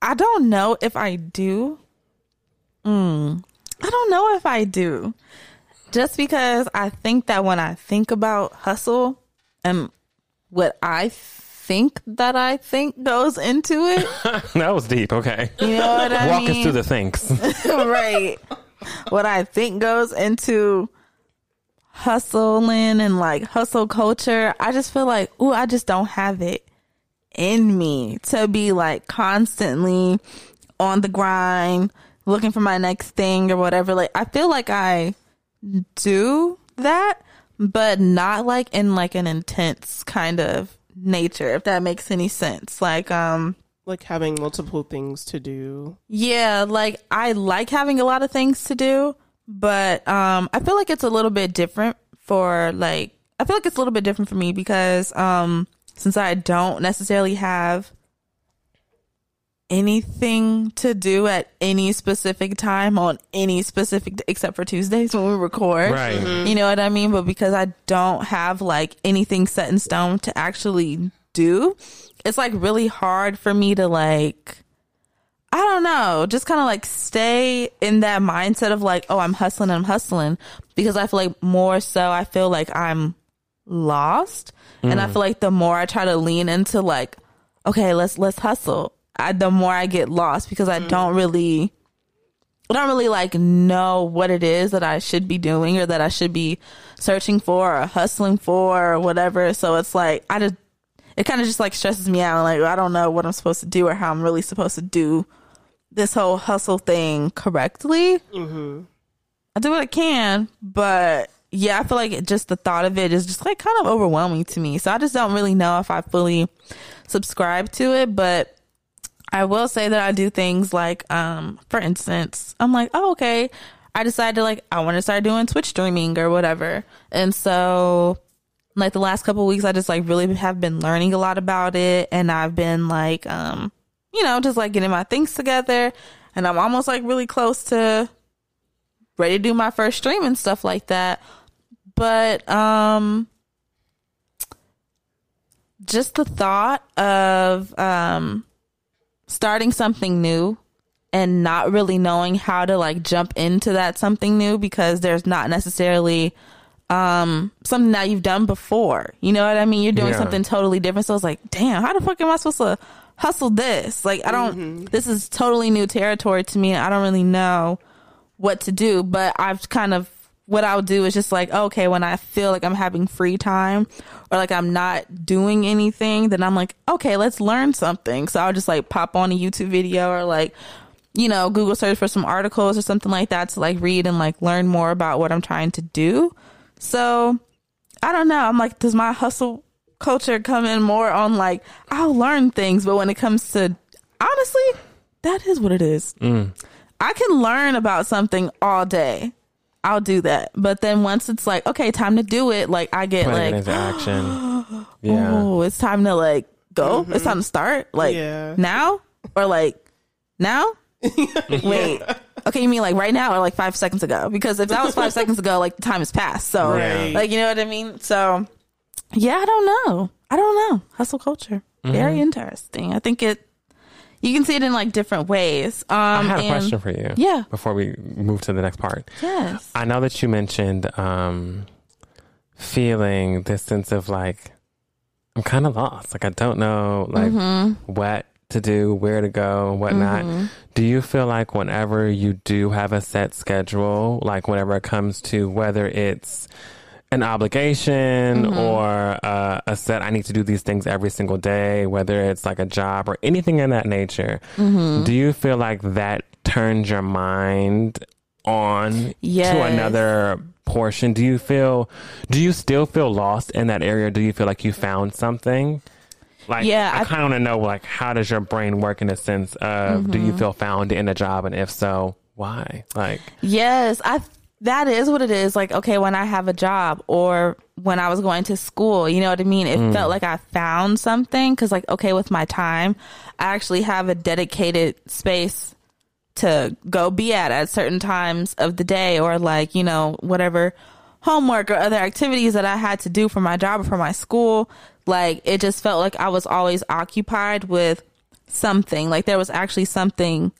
A: I don't know if I do. Mm, I don't know if I do. Just because I think that when I think about hustle and what I think that I think goes into it,
B: that was deep. Okay.
A: you know what I
B: Walk
A: mean?
B: us through the things.
A: right. What I think goes into hustling and like hustle culture, I just feel like, ooh, I just don't have it in me to be like constantly on the grind, looking for my next thing or whatever. Like, I feel like I do that, but not like in like an intense kind of nature, if that makes any sense. Like, um,
C: Like having multiple things to do.
A: yeah, like I like having a lot of things to do, but um I feel like it's a little bit different for like I feel like it's a little bit different for me because um since I don't necessarily have anything to do at any specific time on any specific except for Tuesdays when we record.
B: Right. Mm-hmm.
A: You know what I mean? But because I don't have like anything set in stone to actually do, it's like really hard for me to like I don't know, just kind of like stay in that mindset of like, oh, I'm hustling, I'm hustling because I feel like more so I feel like I'm lost and I mm. feel like the more I try to lean into like, okay, let's let's hustle. I, the more I get lost because I don't really I don't really like know what it is that I should be doing or that I should be searching for or hustling for or whatever. So it's like I just it kind of just like stresses me out. Like I don't know what I'm supposed to do or how I'm really supposed to do this whole hustle thing correctly. Mm-hmm. I do what I can, but yeah, I feel like it, just the thought of it is just like kind of overwhelming to me. So I just don't really know if I fully subscribe to it, but I will say that I do things like, um, for instance, I'm like, oh, okay. I decided like I want to start doing Twitch streaming or whatever. And so like the last couple weeks I just like really have been learning a lot about it and I've been like um you know just like getting my things together and I'm almost like really close to ready to do my first stream and stuff like that. But um just the thought of um starting something new and not really knowing how to like jump into that something new because there's not necessarily um something that you've done before. You know what I mean? You're doing
B: Yeah.
A: something totally different. So it's like, damn, how the fuck am I supposed to hustle this? Like I don't this is totally new territory to me. I don't really know what to do, but I've kind of what I'll do is just like, okay, when I feel like I'm having free time or like I'm not doing anything, then I'm like, okay, let's learn something. So I'll just like pop on a YouTube video or like, you know, Google search for some articles or something like that to like read and like learn more about what I'm trying to do. So I don't know. I'm like, does my hustle culture come in more on like, I'll learn things, but when it comes to honestly, that is what it is. Mm. I can learn about something all day. I'll do that. But then once it's like, okay, time to do it, like I get
B: Putting it
A: like,
B: into action. Yeah.
A: oh, it's time to like go. It's time to start. Like
C: Yeah.
A: now or like now? Wait. Okay, you mean like right now or like five seconds ago? Because if that was five seconds ago, like the time has passed. So
C: Right.
A: like you know what I mean? So yeah, I don't know. I don't know. Hustle culture.
B: Mm-hmm.
A: Very interesting. I think it you can see it in like different ways. Um
B: I have a
A: and-
B: question for you.
A: Yeah.
B: Before we move to the next part.
A: Yes.
B: I know that you mentioned um, feeling this sense of like I'm kind of lost. Like I don't know like
A: Mm-hmm.
B: what to do, where to go, whatnot. Do you feel like whenever you do have a set schedule, like whenever it comes to whether it's an obligation
A: Mm-hmm.
B: or uh, a set, I need to do these things every single day, whether it's like a job or anything in that nature,
A: Mm-hmm.
B: do you feel like that turns your mind on to another portion? Do you feel, do you still feel lost in that area? Do you feel like you found something? Like,
A: Yeah,
B: I,
A: I-
B: kind of want to know, like, how does your brain work in a sense of do
A: Mm-hmm.
B: you feel found in a job? And if so, why? Like,
A: Yes, I that is what it is. Like, okay, when I have a job or when I was going to school, you know what I mean? It mm. felt like I found something because, like, okay, with my time, I actually have a dedicated space to go be at at certain times of the day or like, you know, whatever homework or other activities that I had to do for my job or for my school. Like, it just felt like I was always occupied with something. Like, there was actually something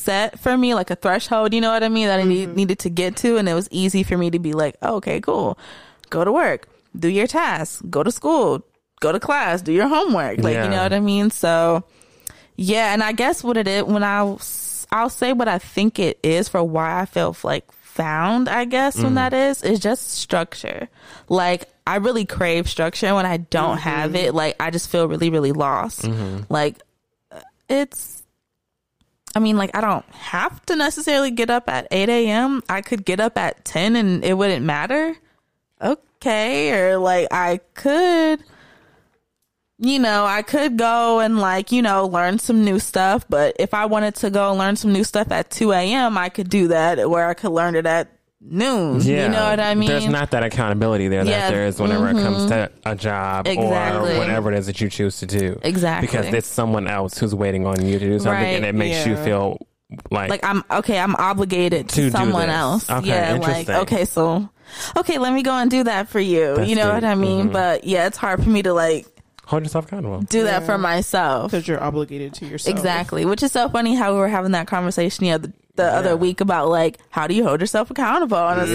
A: set for me, like a threshold, you know what I mean, that I need, mm-hmm. needed to get to. And it was easy for me to be like, oh, okay, cool. Go to work, do your tasks, go to school, go to class, do your homework. Like,
B: Yeah.
A: you know what I mean? So, yeah. And I guess what it is, when I, I'll say what I think it is for why I feel like found, I guess, when mm. that is, is just structure. Like, I really crave structure. When I don't have mm-hmm. it, like, I just feel really, really lost. Mm-hmm. Like, it's, I mean, like, I don't have to necessarily get up at 8 a.m. I could get up at 10 and it wouldn't matter. Okay. Or, like, I could you know, I could go and like, you know, learn some new stuff, but if I wanted to go learn some new stuff at 2 a.m., I could do that where I could learn it at noon.
B: Yeah,
A: You know what I mean?
B: There's not that accountability there
A: Yeah,
B: that there is whenever it comes
A: mhm.
B: to a job
A: Exactly.
B: or whatever it is that you choose to do.
A: Exactly.
B: Because it's someone else who's waiting on you to do something,
A: Right.
B: and it makes you feel like,
A: like I'm okay, I'm obligated
B: To
A: to, someone else.
B: Okay,
A: yeah, like
B: interesting.
A: okay, so okay, let me go and do that for you.
B: That's
A: you know
B: deep.
A: what I mean?
B: Mhm.
A: But yeah, it's hard for me to like
B: hold yourself accountable.
A: do that
C: Yeah.
A: for myself.
C: because you're obligated to yourself.
A: Exactly, which is so funny how we were having that conversation the other the
B: Yeah.
A: other week about like how do you hold yourself accountable, and it's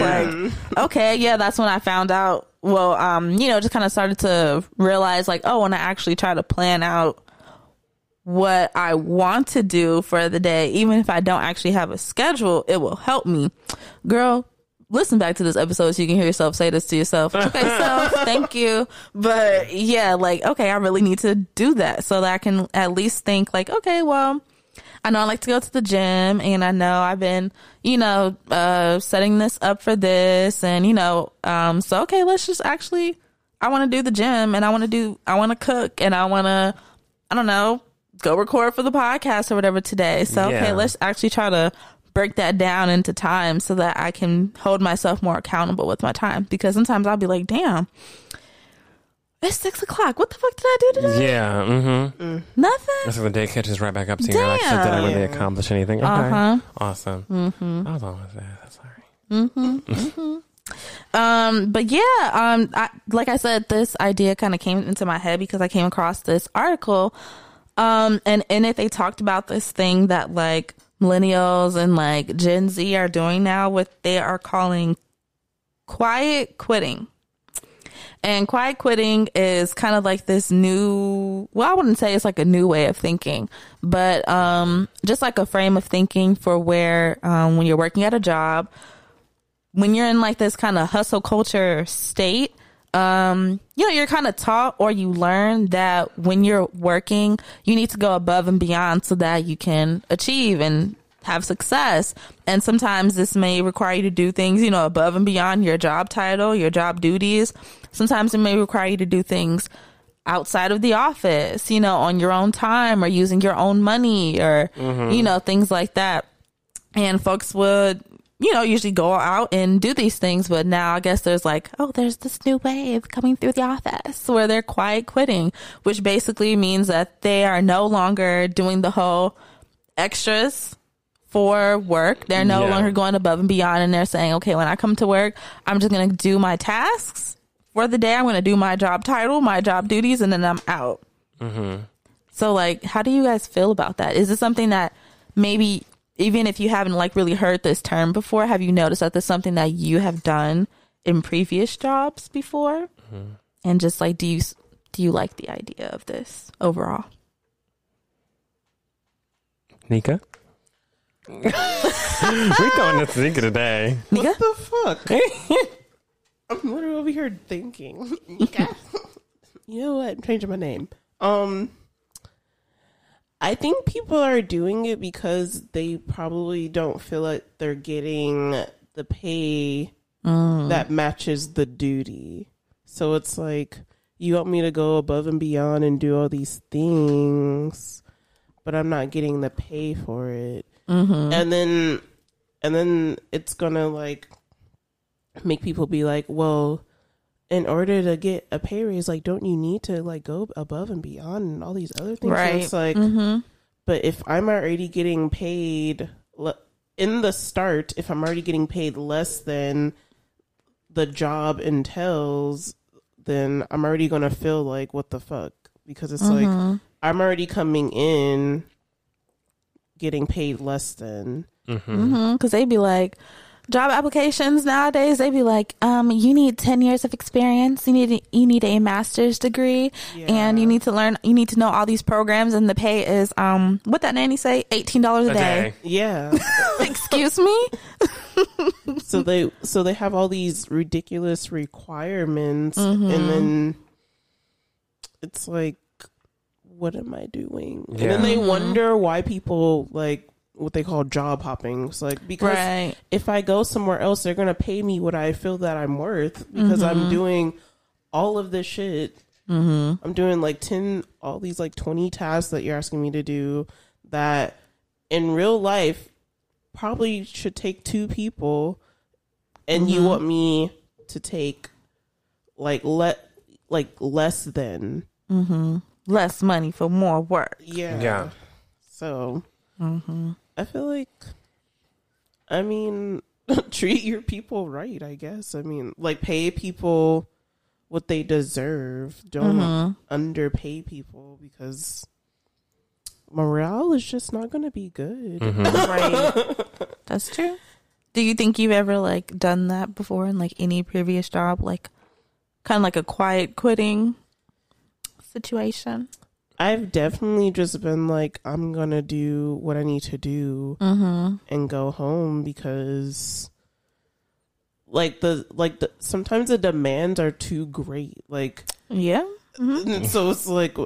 A: like okay, yeah, that's when I found out. Well, um, you know, just kind of started to realize like, oh, when I actually try to plan out what I want to do for the day, even if I don't actually have a schedule, it will help me. Girl, listen back to this episode so you can hear yourself say this to yourself. Okay, so thank you. But yeah, like, okay, I really need to do that so that I can at least think like, okay, well, I know I like to go to the gym and I know I've been, you know, uh, setting this up for this and, you know, um, so okay, let's just actually, I want to do the gym and I want to do, I want to cook and I want to, I don't know, go record for the podcast or whatever today. So, okay, let's actually try to break that down into time so that I can hold myself more accountable with my time because sometimes I'll be like, damn, it's six o'clock. What the fuck did I do today?
B: Yeah, mm-hmm.
A: Nothing.
B: So the day catches right back up to you. You're like, so did I really
C: Damn.
B: accomplish anything? Okay.
A: Uh-huh.
B: Awesome. Mm-hmm. I was almost there. That's sorry.
A: Um, but yeah, um, I, like I said, this idea kind of came into my head because I came across this article. Um, and in it, they talked about this thing that like millennials and like Gen Z are doing now, what they are calling quiet quitting. And quiet quitting is kind of like this new, well, I wouldn't say it's like a new way of thinking, but um, just like a frame of thinking for where um, when you're working at a job, when you're in like this kind of hustle culture state, um, you know, you're kind of taught or you learn that when you're working, you need to go above and beyond so that you can achieve and have success. And sometimes this may require you to do things, you know, above and beyond your job title, your job duties. Sometimes it may require you to do things outside of the office, you know, on your own time or using your own money or, mm-hmm. you know, things like that. And folks would, you know, usually go out and do these things. But now I guess there's like, oh, there's this new wave coming through the office where they're quiet quitting, which basically means that they are no longer doing the whole extras for work. They're no
B: Yeah.
A: longer going above and beyond and they're saying, okay, when I come to work, I'm just going to do my tasks for the day. I'm going to do my job title, my job duties, and then I'm out. Mm-hmm. So, like, how do you guys feel about that? Is this something that maybe, even if you haven't like really heard this term before, have you noticed that there's something that you have done in previous jobs before? Mm-hmm. And just like, do you do you like the idea of this overall?
B: Nika? we throwing this Nika today.
A: Nika?
C: What the fuck? I'm literally over here thinking. you know what? I'm changing my name. Um, I think people are doing it because they probably don't feel like they're getting the pay that matches the duty. So it's like you want me to go above and beyond and do all these things, but I'm not getting the pay for it. And then, and then it's gonna like make people be like, well, in order to get a pay raise, like, don't you need to like go above and beyond and all these other things? So
A: Right.
C: it's like,
A: Mm-hmm.
C: but if I'm already getting paid le- in the start, if I'm already getting paid less than the job entails, then I'm already gonna feel like what the fuck because it's like I'm already coming in getting paid less than
B: Mm-hmm.
A: Mm-hmm. Because they'd be like, job applications nowadays they'd be like um you need 10 years of experience you need you need a master's degree and you need to learn you need to know all these programs and the pay is um what that nanny say $18 a,
B: A
A: day.
B: day.
C: Yeah.
A: excuse me
C: so they so they have all these ridiculous requirements
A: Mm-hmm.
C: and then it's like what am I doing? And then they
A: Mm-hmm.
C: wonder why people like what they call job hopping. It's like because
A: right
C: if I go somewhere else, they're gonna pay me what I feel that I'm worth because
A: Mm-hmm.
C: I'm doing all of this shit. Mm-hmm. I'm doing like ten, all these like twenty tasks that you're asking me to do that in real life probably should take two people, and you want me to take like let like less than
A: less money for more work
C: yeah
B: Yeah.
C: So mm-hmm. I feel like, I mean, treat your people right. I guess. I mean, like pay people what they deserve. Don't mm-hmm. underpay people because morale is just not going to be good. Mm-hmm.
A: right that's true do you think you've ever like done that before in like any previous job like kind of like a quiet quitting situation
C: I've definitely just been like, I'm gonna do what I need to do mm-hmm. and go home because, like the like the sometimes the demands are too great. Like
A: yeah mm-hmm.
C: And so it's like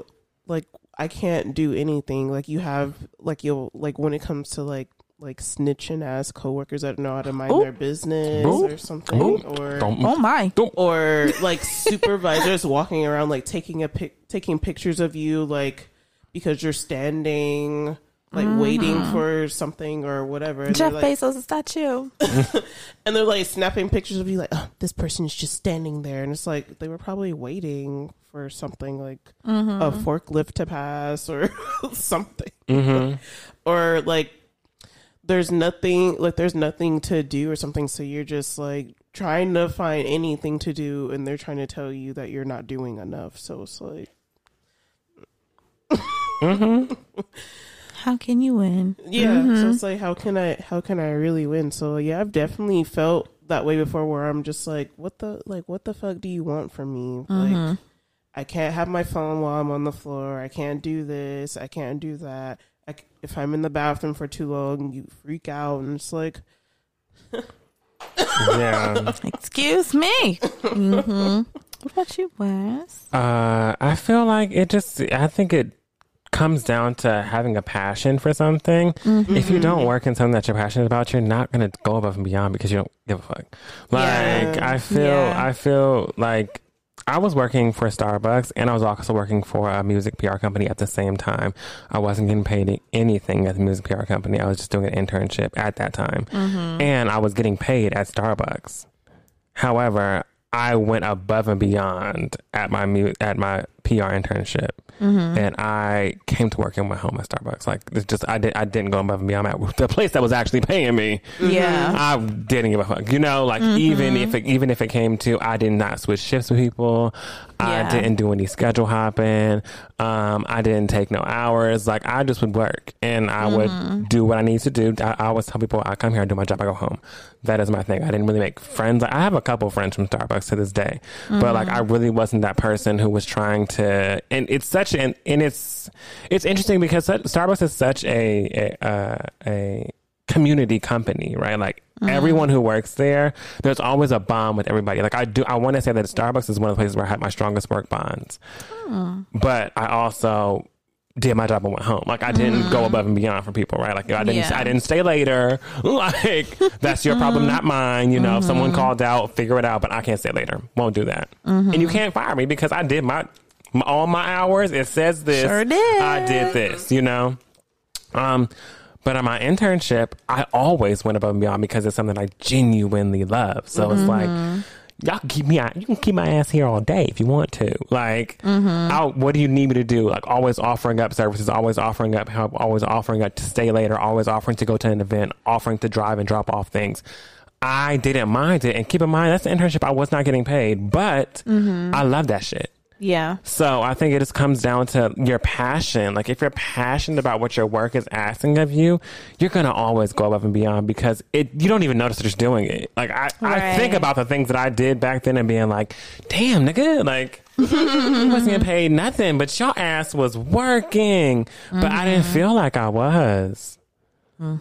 C: like I can't do anything. Like you have like you'll like when it comes to like like snitching ass coworkers that know how to mind
A: Ooh.
C: their business
B: Ooh.
C: or something
B: Ooh.
C: or
B: Don't-
A: oh my
C: or like supervisors walking around like taking a pic taking pictures of you like because you're standing like waiting for something or whatever and
A: Jeff
C: they're like,
A: Bezos, is that you?
C: and they're like snapping pictures of you like oh, this person's just standing there and it's like they were probably waiting for something like a forklift to pass or something
B: Mm-hmm.
C: or like there's nothing like there's nothing to do or something so you're just like trying to find anything to do and they're trying to tell you that you're not doing enough so it's like mm-hmm.
A: How can you win?
C: yeah so mm-hmm. it's like how can i how can i really win? So yeah i've definitely felt that way before where i'm just like what the like what the fuck do you want from me? Like mm-hmm. i can't have my phone while i'm on the floor. I can't do this. I can't do that I c if i'm in the bathroom for too long you freak out and it's like
B: Yeah.
A: Excuse me. hmm What about you, Wes?
B: Uh, I feel like it just, I think it comes down to having a passion for something. If you don't work in something that you're passionate about, you're not going to go above and beyond because you don't give a fuck. Like,
C: Yeah.
B: I feel,
A: Yeah.
B: I feel like I was working for Starbucks and I was also working for a music PR company at the same time. I wasn't getting paid anything at the music PR company. I was just doing an internship at that time. Mm-hmm. And I was getting paid at Starbucks. However, I went above and beyond at my mu- at my PR internship, mm-hmm. and I came to work in my home at Starbucks. Like it's just I did I didn't go above and beyond at the place that was actually paying me. Mm-hmm.
A: Yeah.
B: I didn't give a fuck. You know, like mm-hmm. even if it, even if it came to, I did not switch shifts with people. I
A: Yeah.
B: didn't do any schedule hopping. Um, I didn't take no hours. Like I just would work and I would do what I need to do. I, I always tell people I come here, I do my job, I go home. That is my thing. I didn't really make friends. I have a couple friends from Starbucks to this day, but like I really wasn't that person who was trying to. And it's such an and it's it's interesting because Starbucks is such a a, uh, a community company, right? Like mm-hmm. everyone who works there, there's always a bond with everybody. Like I do, I want to say that Starbucks is one of the places where I had my strongest work bonds. Hmm. But I also did my job and went home. Like I didn't go mm-hmm. above and beyond for people, right? Like I didn't,
A: Yeah.
B: I didn't stay later. Like that's your problem, mm-hmm. not mine. You know, if someone called out, figure it out. But I can't stay later. Won't do that. And you can't fire me because I did my, my all my hours. It says this.
A: Sure did.
B: I did this. You know. Um, but on my internship, I always went above and beyond because it's something I genuinely love. So it's mm-hmm. like, y'all keep me out. You can keep my ass here all day if you want to. Like, mm-hmm. I'll, what do you need me to do? Like, always offering up services, always offering up help, always offering up to stay later, always offering to go to an event, offering to drive and drop off things. I didn't mind it. And keep in mind, that's the internship I was not getting paid, but mm-hmm. I love that shit.
A: Yeah.
B: So I think it just comes down to your passion. Like if you're passionate about what your work is asking of you, you're gonna always go above and beyond because it you don't even notice that you're doing it. Like I, I think about the things that I did back then and being like, damn nigga, like I wasn't getting paid nothing, but your ass was working. But I didn't feel like I was.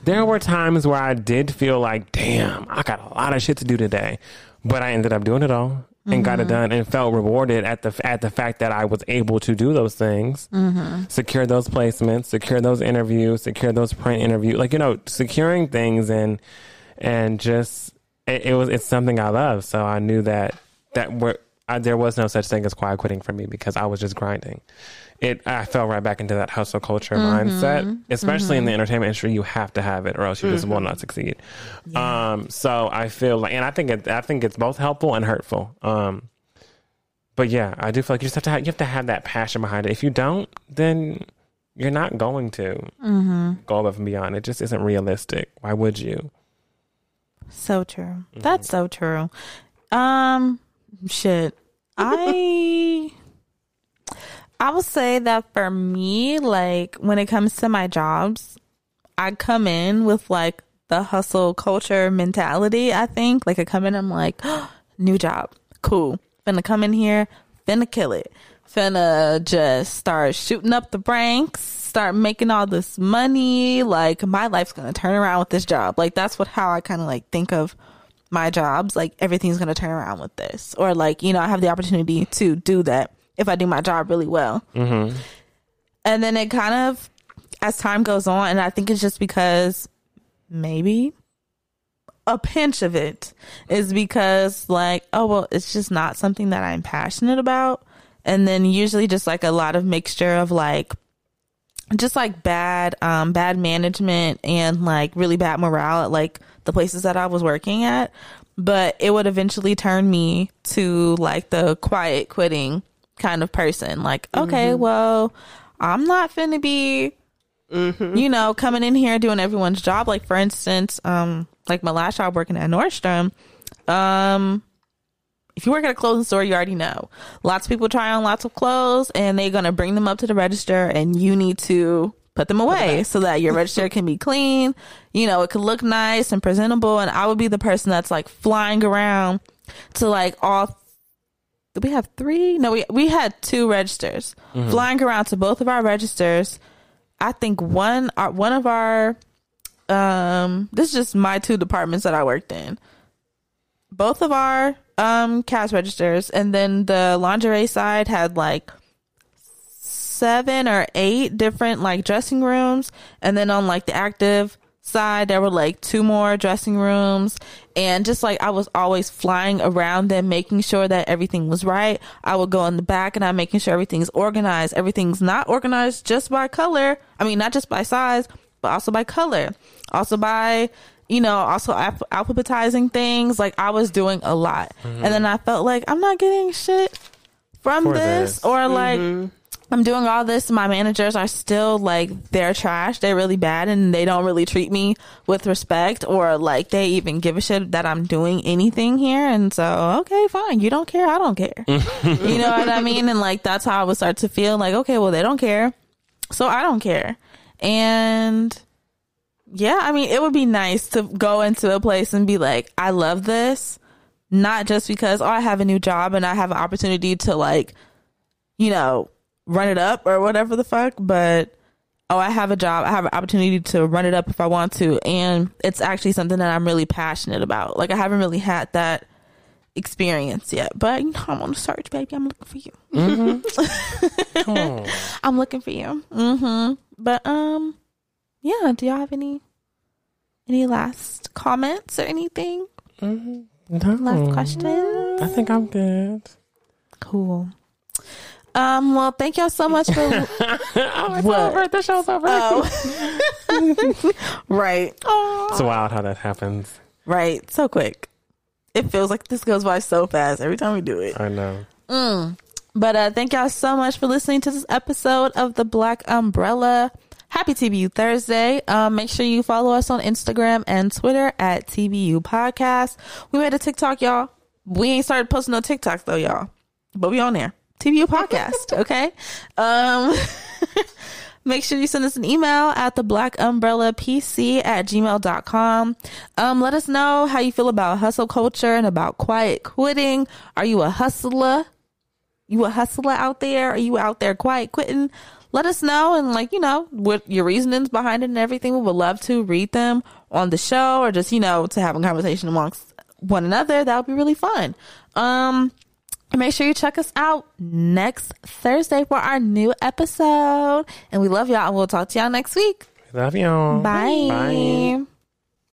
B: There were times where I did feel like, damn, I got a lot of shit to do today, but I ended up doing it all and got it mm-hmm. done and felt rewarded at the at the fact that I was able to do those things, mm-hmm. secure those placements, secure those interviews, secure those print interviews, like you know, securing things and and just it, it was it's something I love. So I knew that that were, I, there was no such thing as quiet quitting for me because I was just grinding. It I fell right back into that hustle culture mindset, especially in the entertainment industry. You have to have it, or else you just will not succeed. Um, so I feel like, and I think it, I think it's both helpful and hurtful. Um, but yeah, I do feel like you just have to have, you have to have that passion behind it. If you don't, then you're not going to go above and beyond. It just isn't realistic. Why would you?
A: So true. That's so true. Um, shit. I I will say that for me, like when it comes to my jobs, I come in with like the hustle culture mentality. I think like I come in, I'm like, new job, cool. Finna come in here, finna kill it. Finna just start shooting up the ranks, start making all this money. Like my life's gonna turn around with this job. Like that's what how I kind of like think of my jobs. Like everything's gonna turn around with this, or like you know I have the opportunity to do that if I do my job really well.
B: Mm-hmm.
A: And then it kind of, as time goes on, and I think it's just because maybe a pinch of it is because, like, oh, well, it's just not something that I'm passionate about. And then usually just like a lot of mixture of like, just like bad, um, bad management and like really bad morale at like the places that I was working at. But it would eventually turn me to like the quiet quitting kind of person. Like, okay, well, I'm not finna be, you know, coming in here doing everyone's job. Like, for instance, um, like my last job working at Nordstrom, um, if you work at a clothing store, you already know. Lots of people try on lots of clothes and they're to bring them up to the register and you need to put them away so that your register can be clean. You know, it can look nice and presentable. And I would be the person that's like flying around to like all did we have three? No, we we had two registers flying around to both of our registers. I think one our, one of our um this is just my two departments that I worked in. Both of our um cash registers and then the lingerie side had like seven or eight different like dressing rooms and then on like the active side there were like two more dressing rooms and just like I was always flying around them making sure that everything was right. I would go in the back and I'm making sure everything's organized. Everything's not organized just by color. I mean not just by size, but also by color. Also by you know, also alph- alphabetizing things. Like I was doing a lot. Mm-hmm. And then I felt like I'm not getting shit from this,
B: this.
A: or like mm-hmm. I'm doing all this. My managers are still like they're trash. They're really bad, and they don't really treat me with respect, or like they even give a shit that I'm doing anything here. And so, okay, fine. You don't care. I don't care. you know what I mean? And like that's how I would start to feel like, okay, well, they don't care, so I don't care. And yeah, I mean, it would be nice to go into a place and be like, I love this, not just because oh, I have a new job and I have an opportunity to like, you know, run it up or whatever the fuck, but oh, I have a job, I have an opportunity to run it up if I want to, and it's actually something that I'm really passionate about. Like I haven't really had that experience yet, but you know, I'm on the search, baby. I'm looking for you. I'm looking for you. Mm-hmm. But um, yeah. Do y'all have any any last comments or anything?
B: No.
A: Last question.
B: I think I'm good.
A: Cool. Um. Well, thank y'all so much for.
B: oh, it's
A: What?
B: over. The show's over.
A: oh. right.
B: It's wild how that happens.
A: Right. So quick. It feels like this goes by so fast every time we do it.
B: I know.
A: But uh, thank y'all so much for listening to this episode of the Black Umbrella. Happy TBU Thursday. Um, make sure you follow us on Instagram and Twitter at TBU Podcast. We made a TikTok, y'all. We ain't started posting no TikToks though, y'all. But we on there. TBU podcast. Okay. Um, make sure you send us an email at the black umbrella pc at gmail.com. Um, let us know how you feel about hustle culture and about quiet quitting. Are you a hustler? You a hustler out there? Are you out there quiet quitting? Let us know and like, you know, what your reasonings behind it and everything. We would love to read them on the show or just, you know, to have a conversation amongst one another. That would be really fun. Um, make sure you check us out next Thursday for our new episode. And we love y'all and we'll talk to y'all next week.
B: Love y'all.
A: Bye.
B: Bye.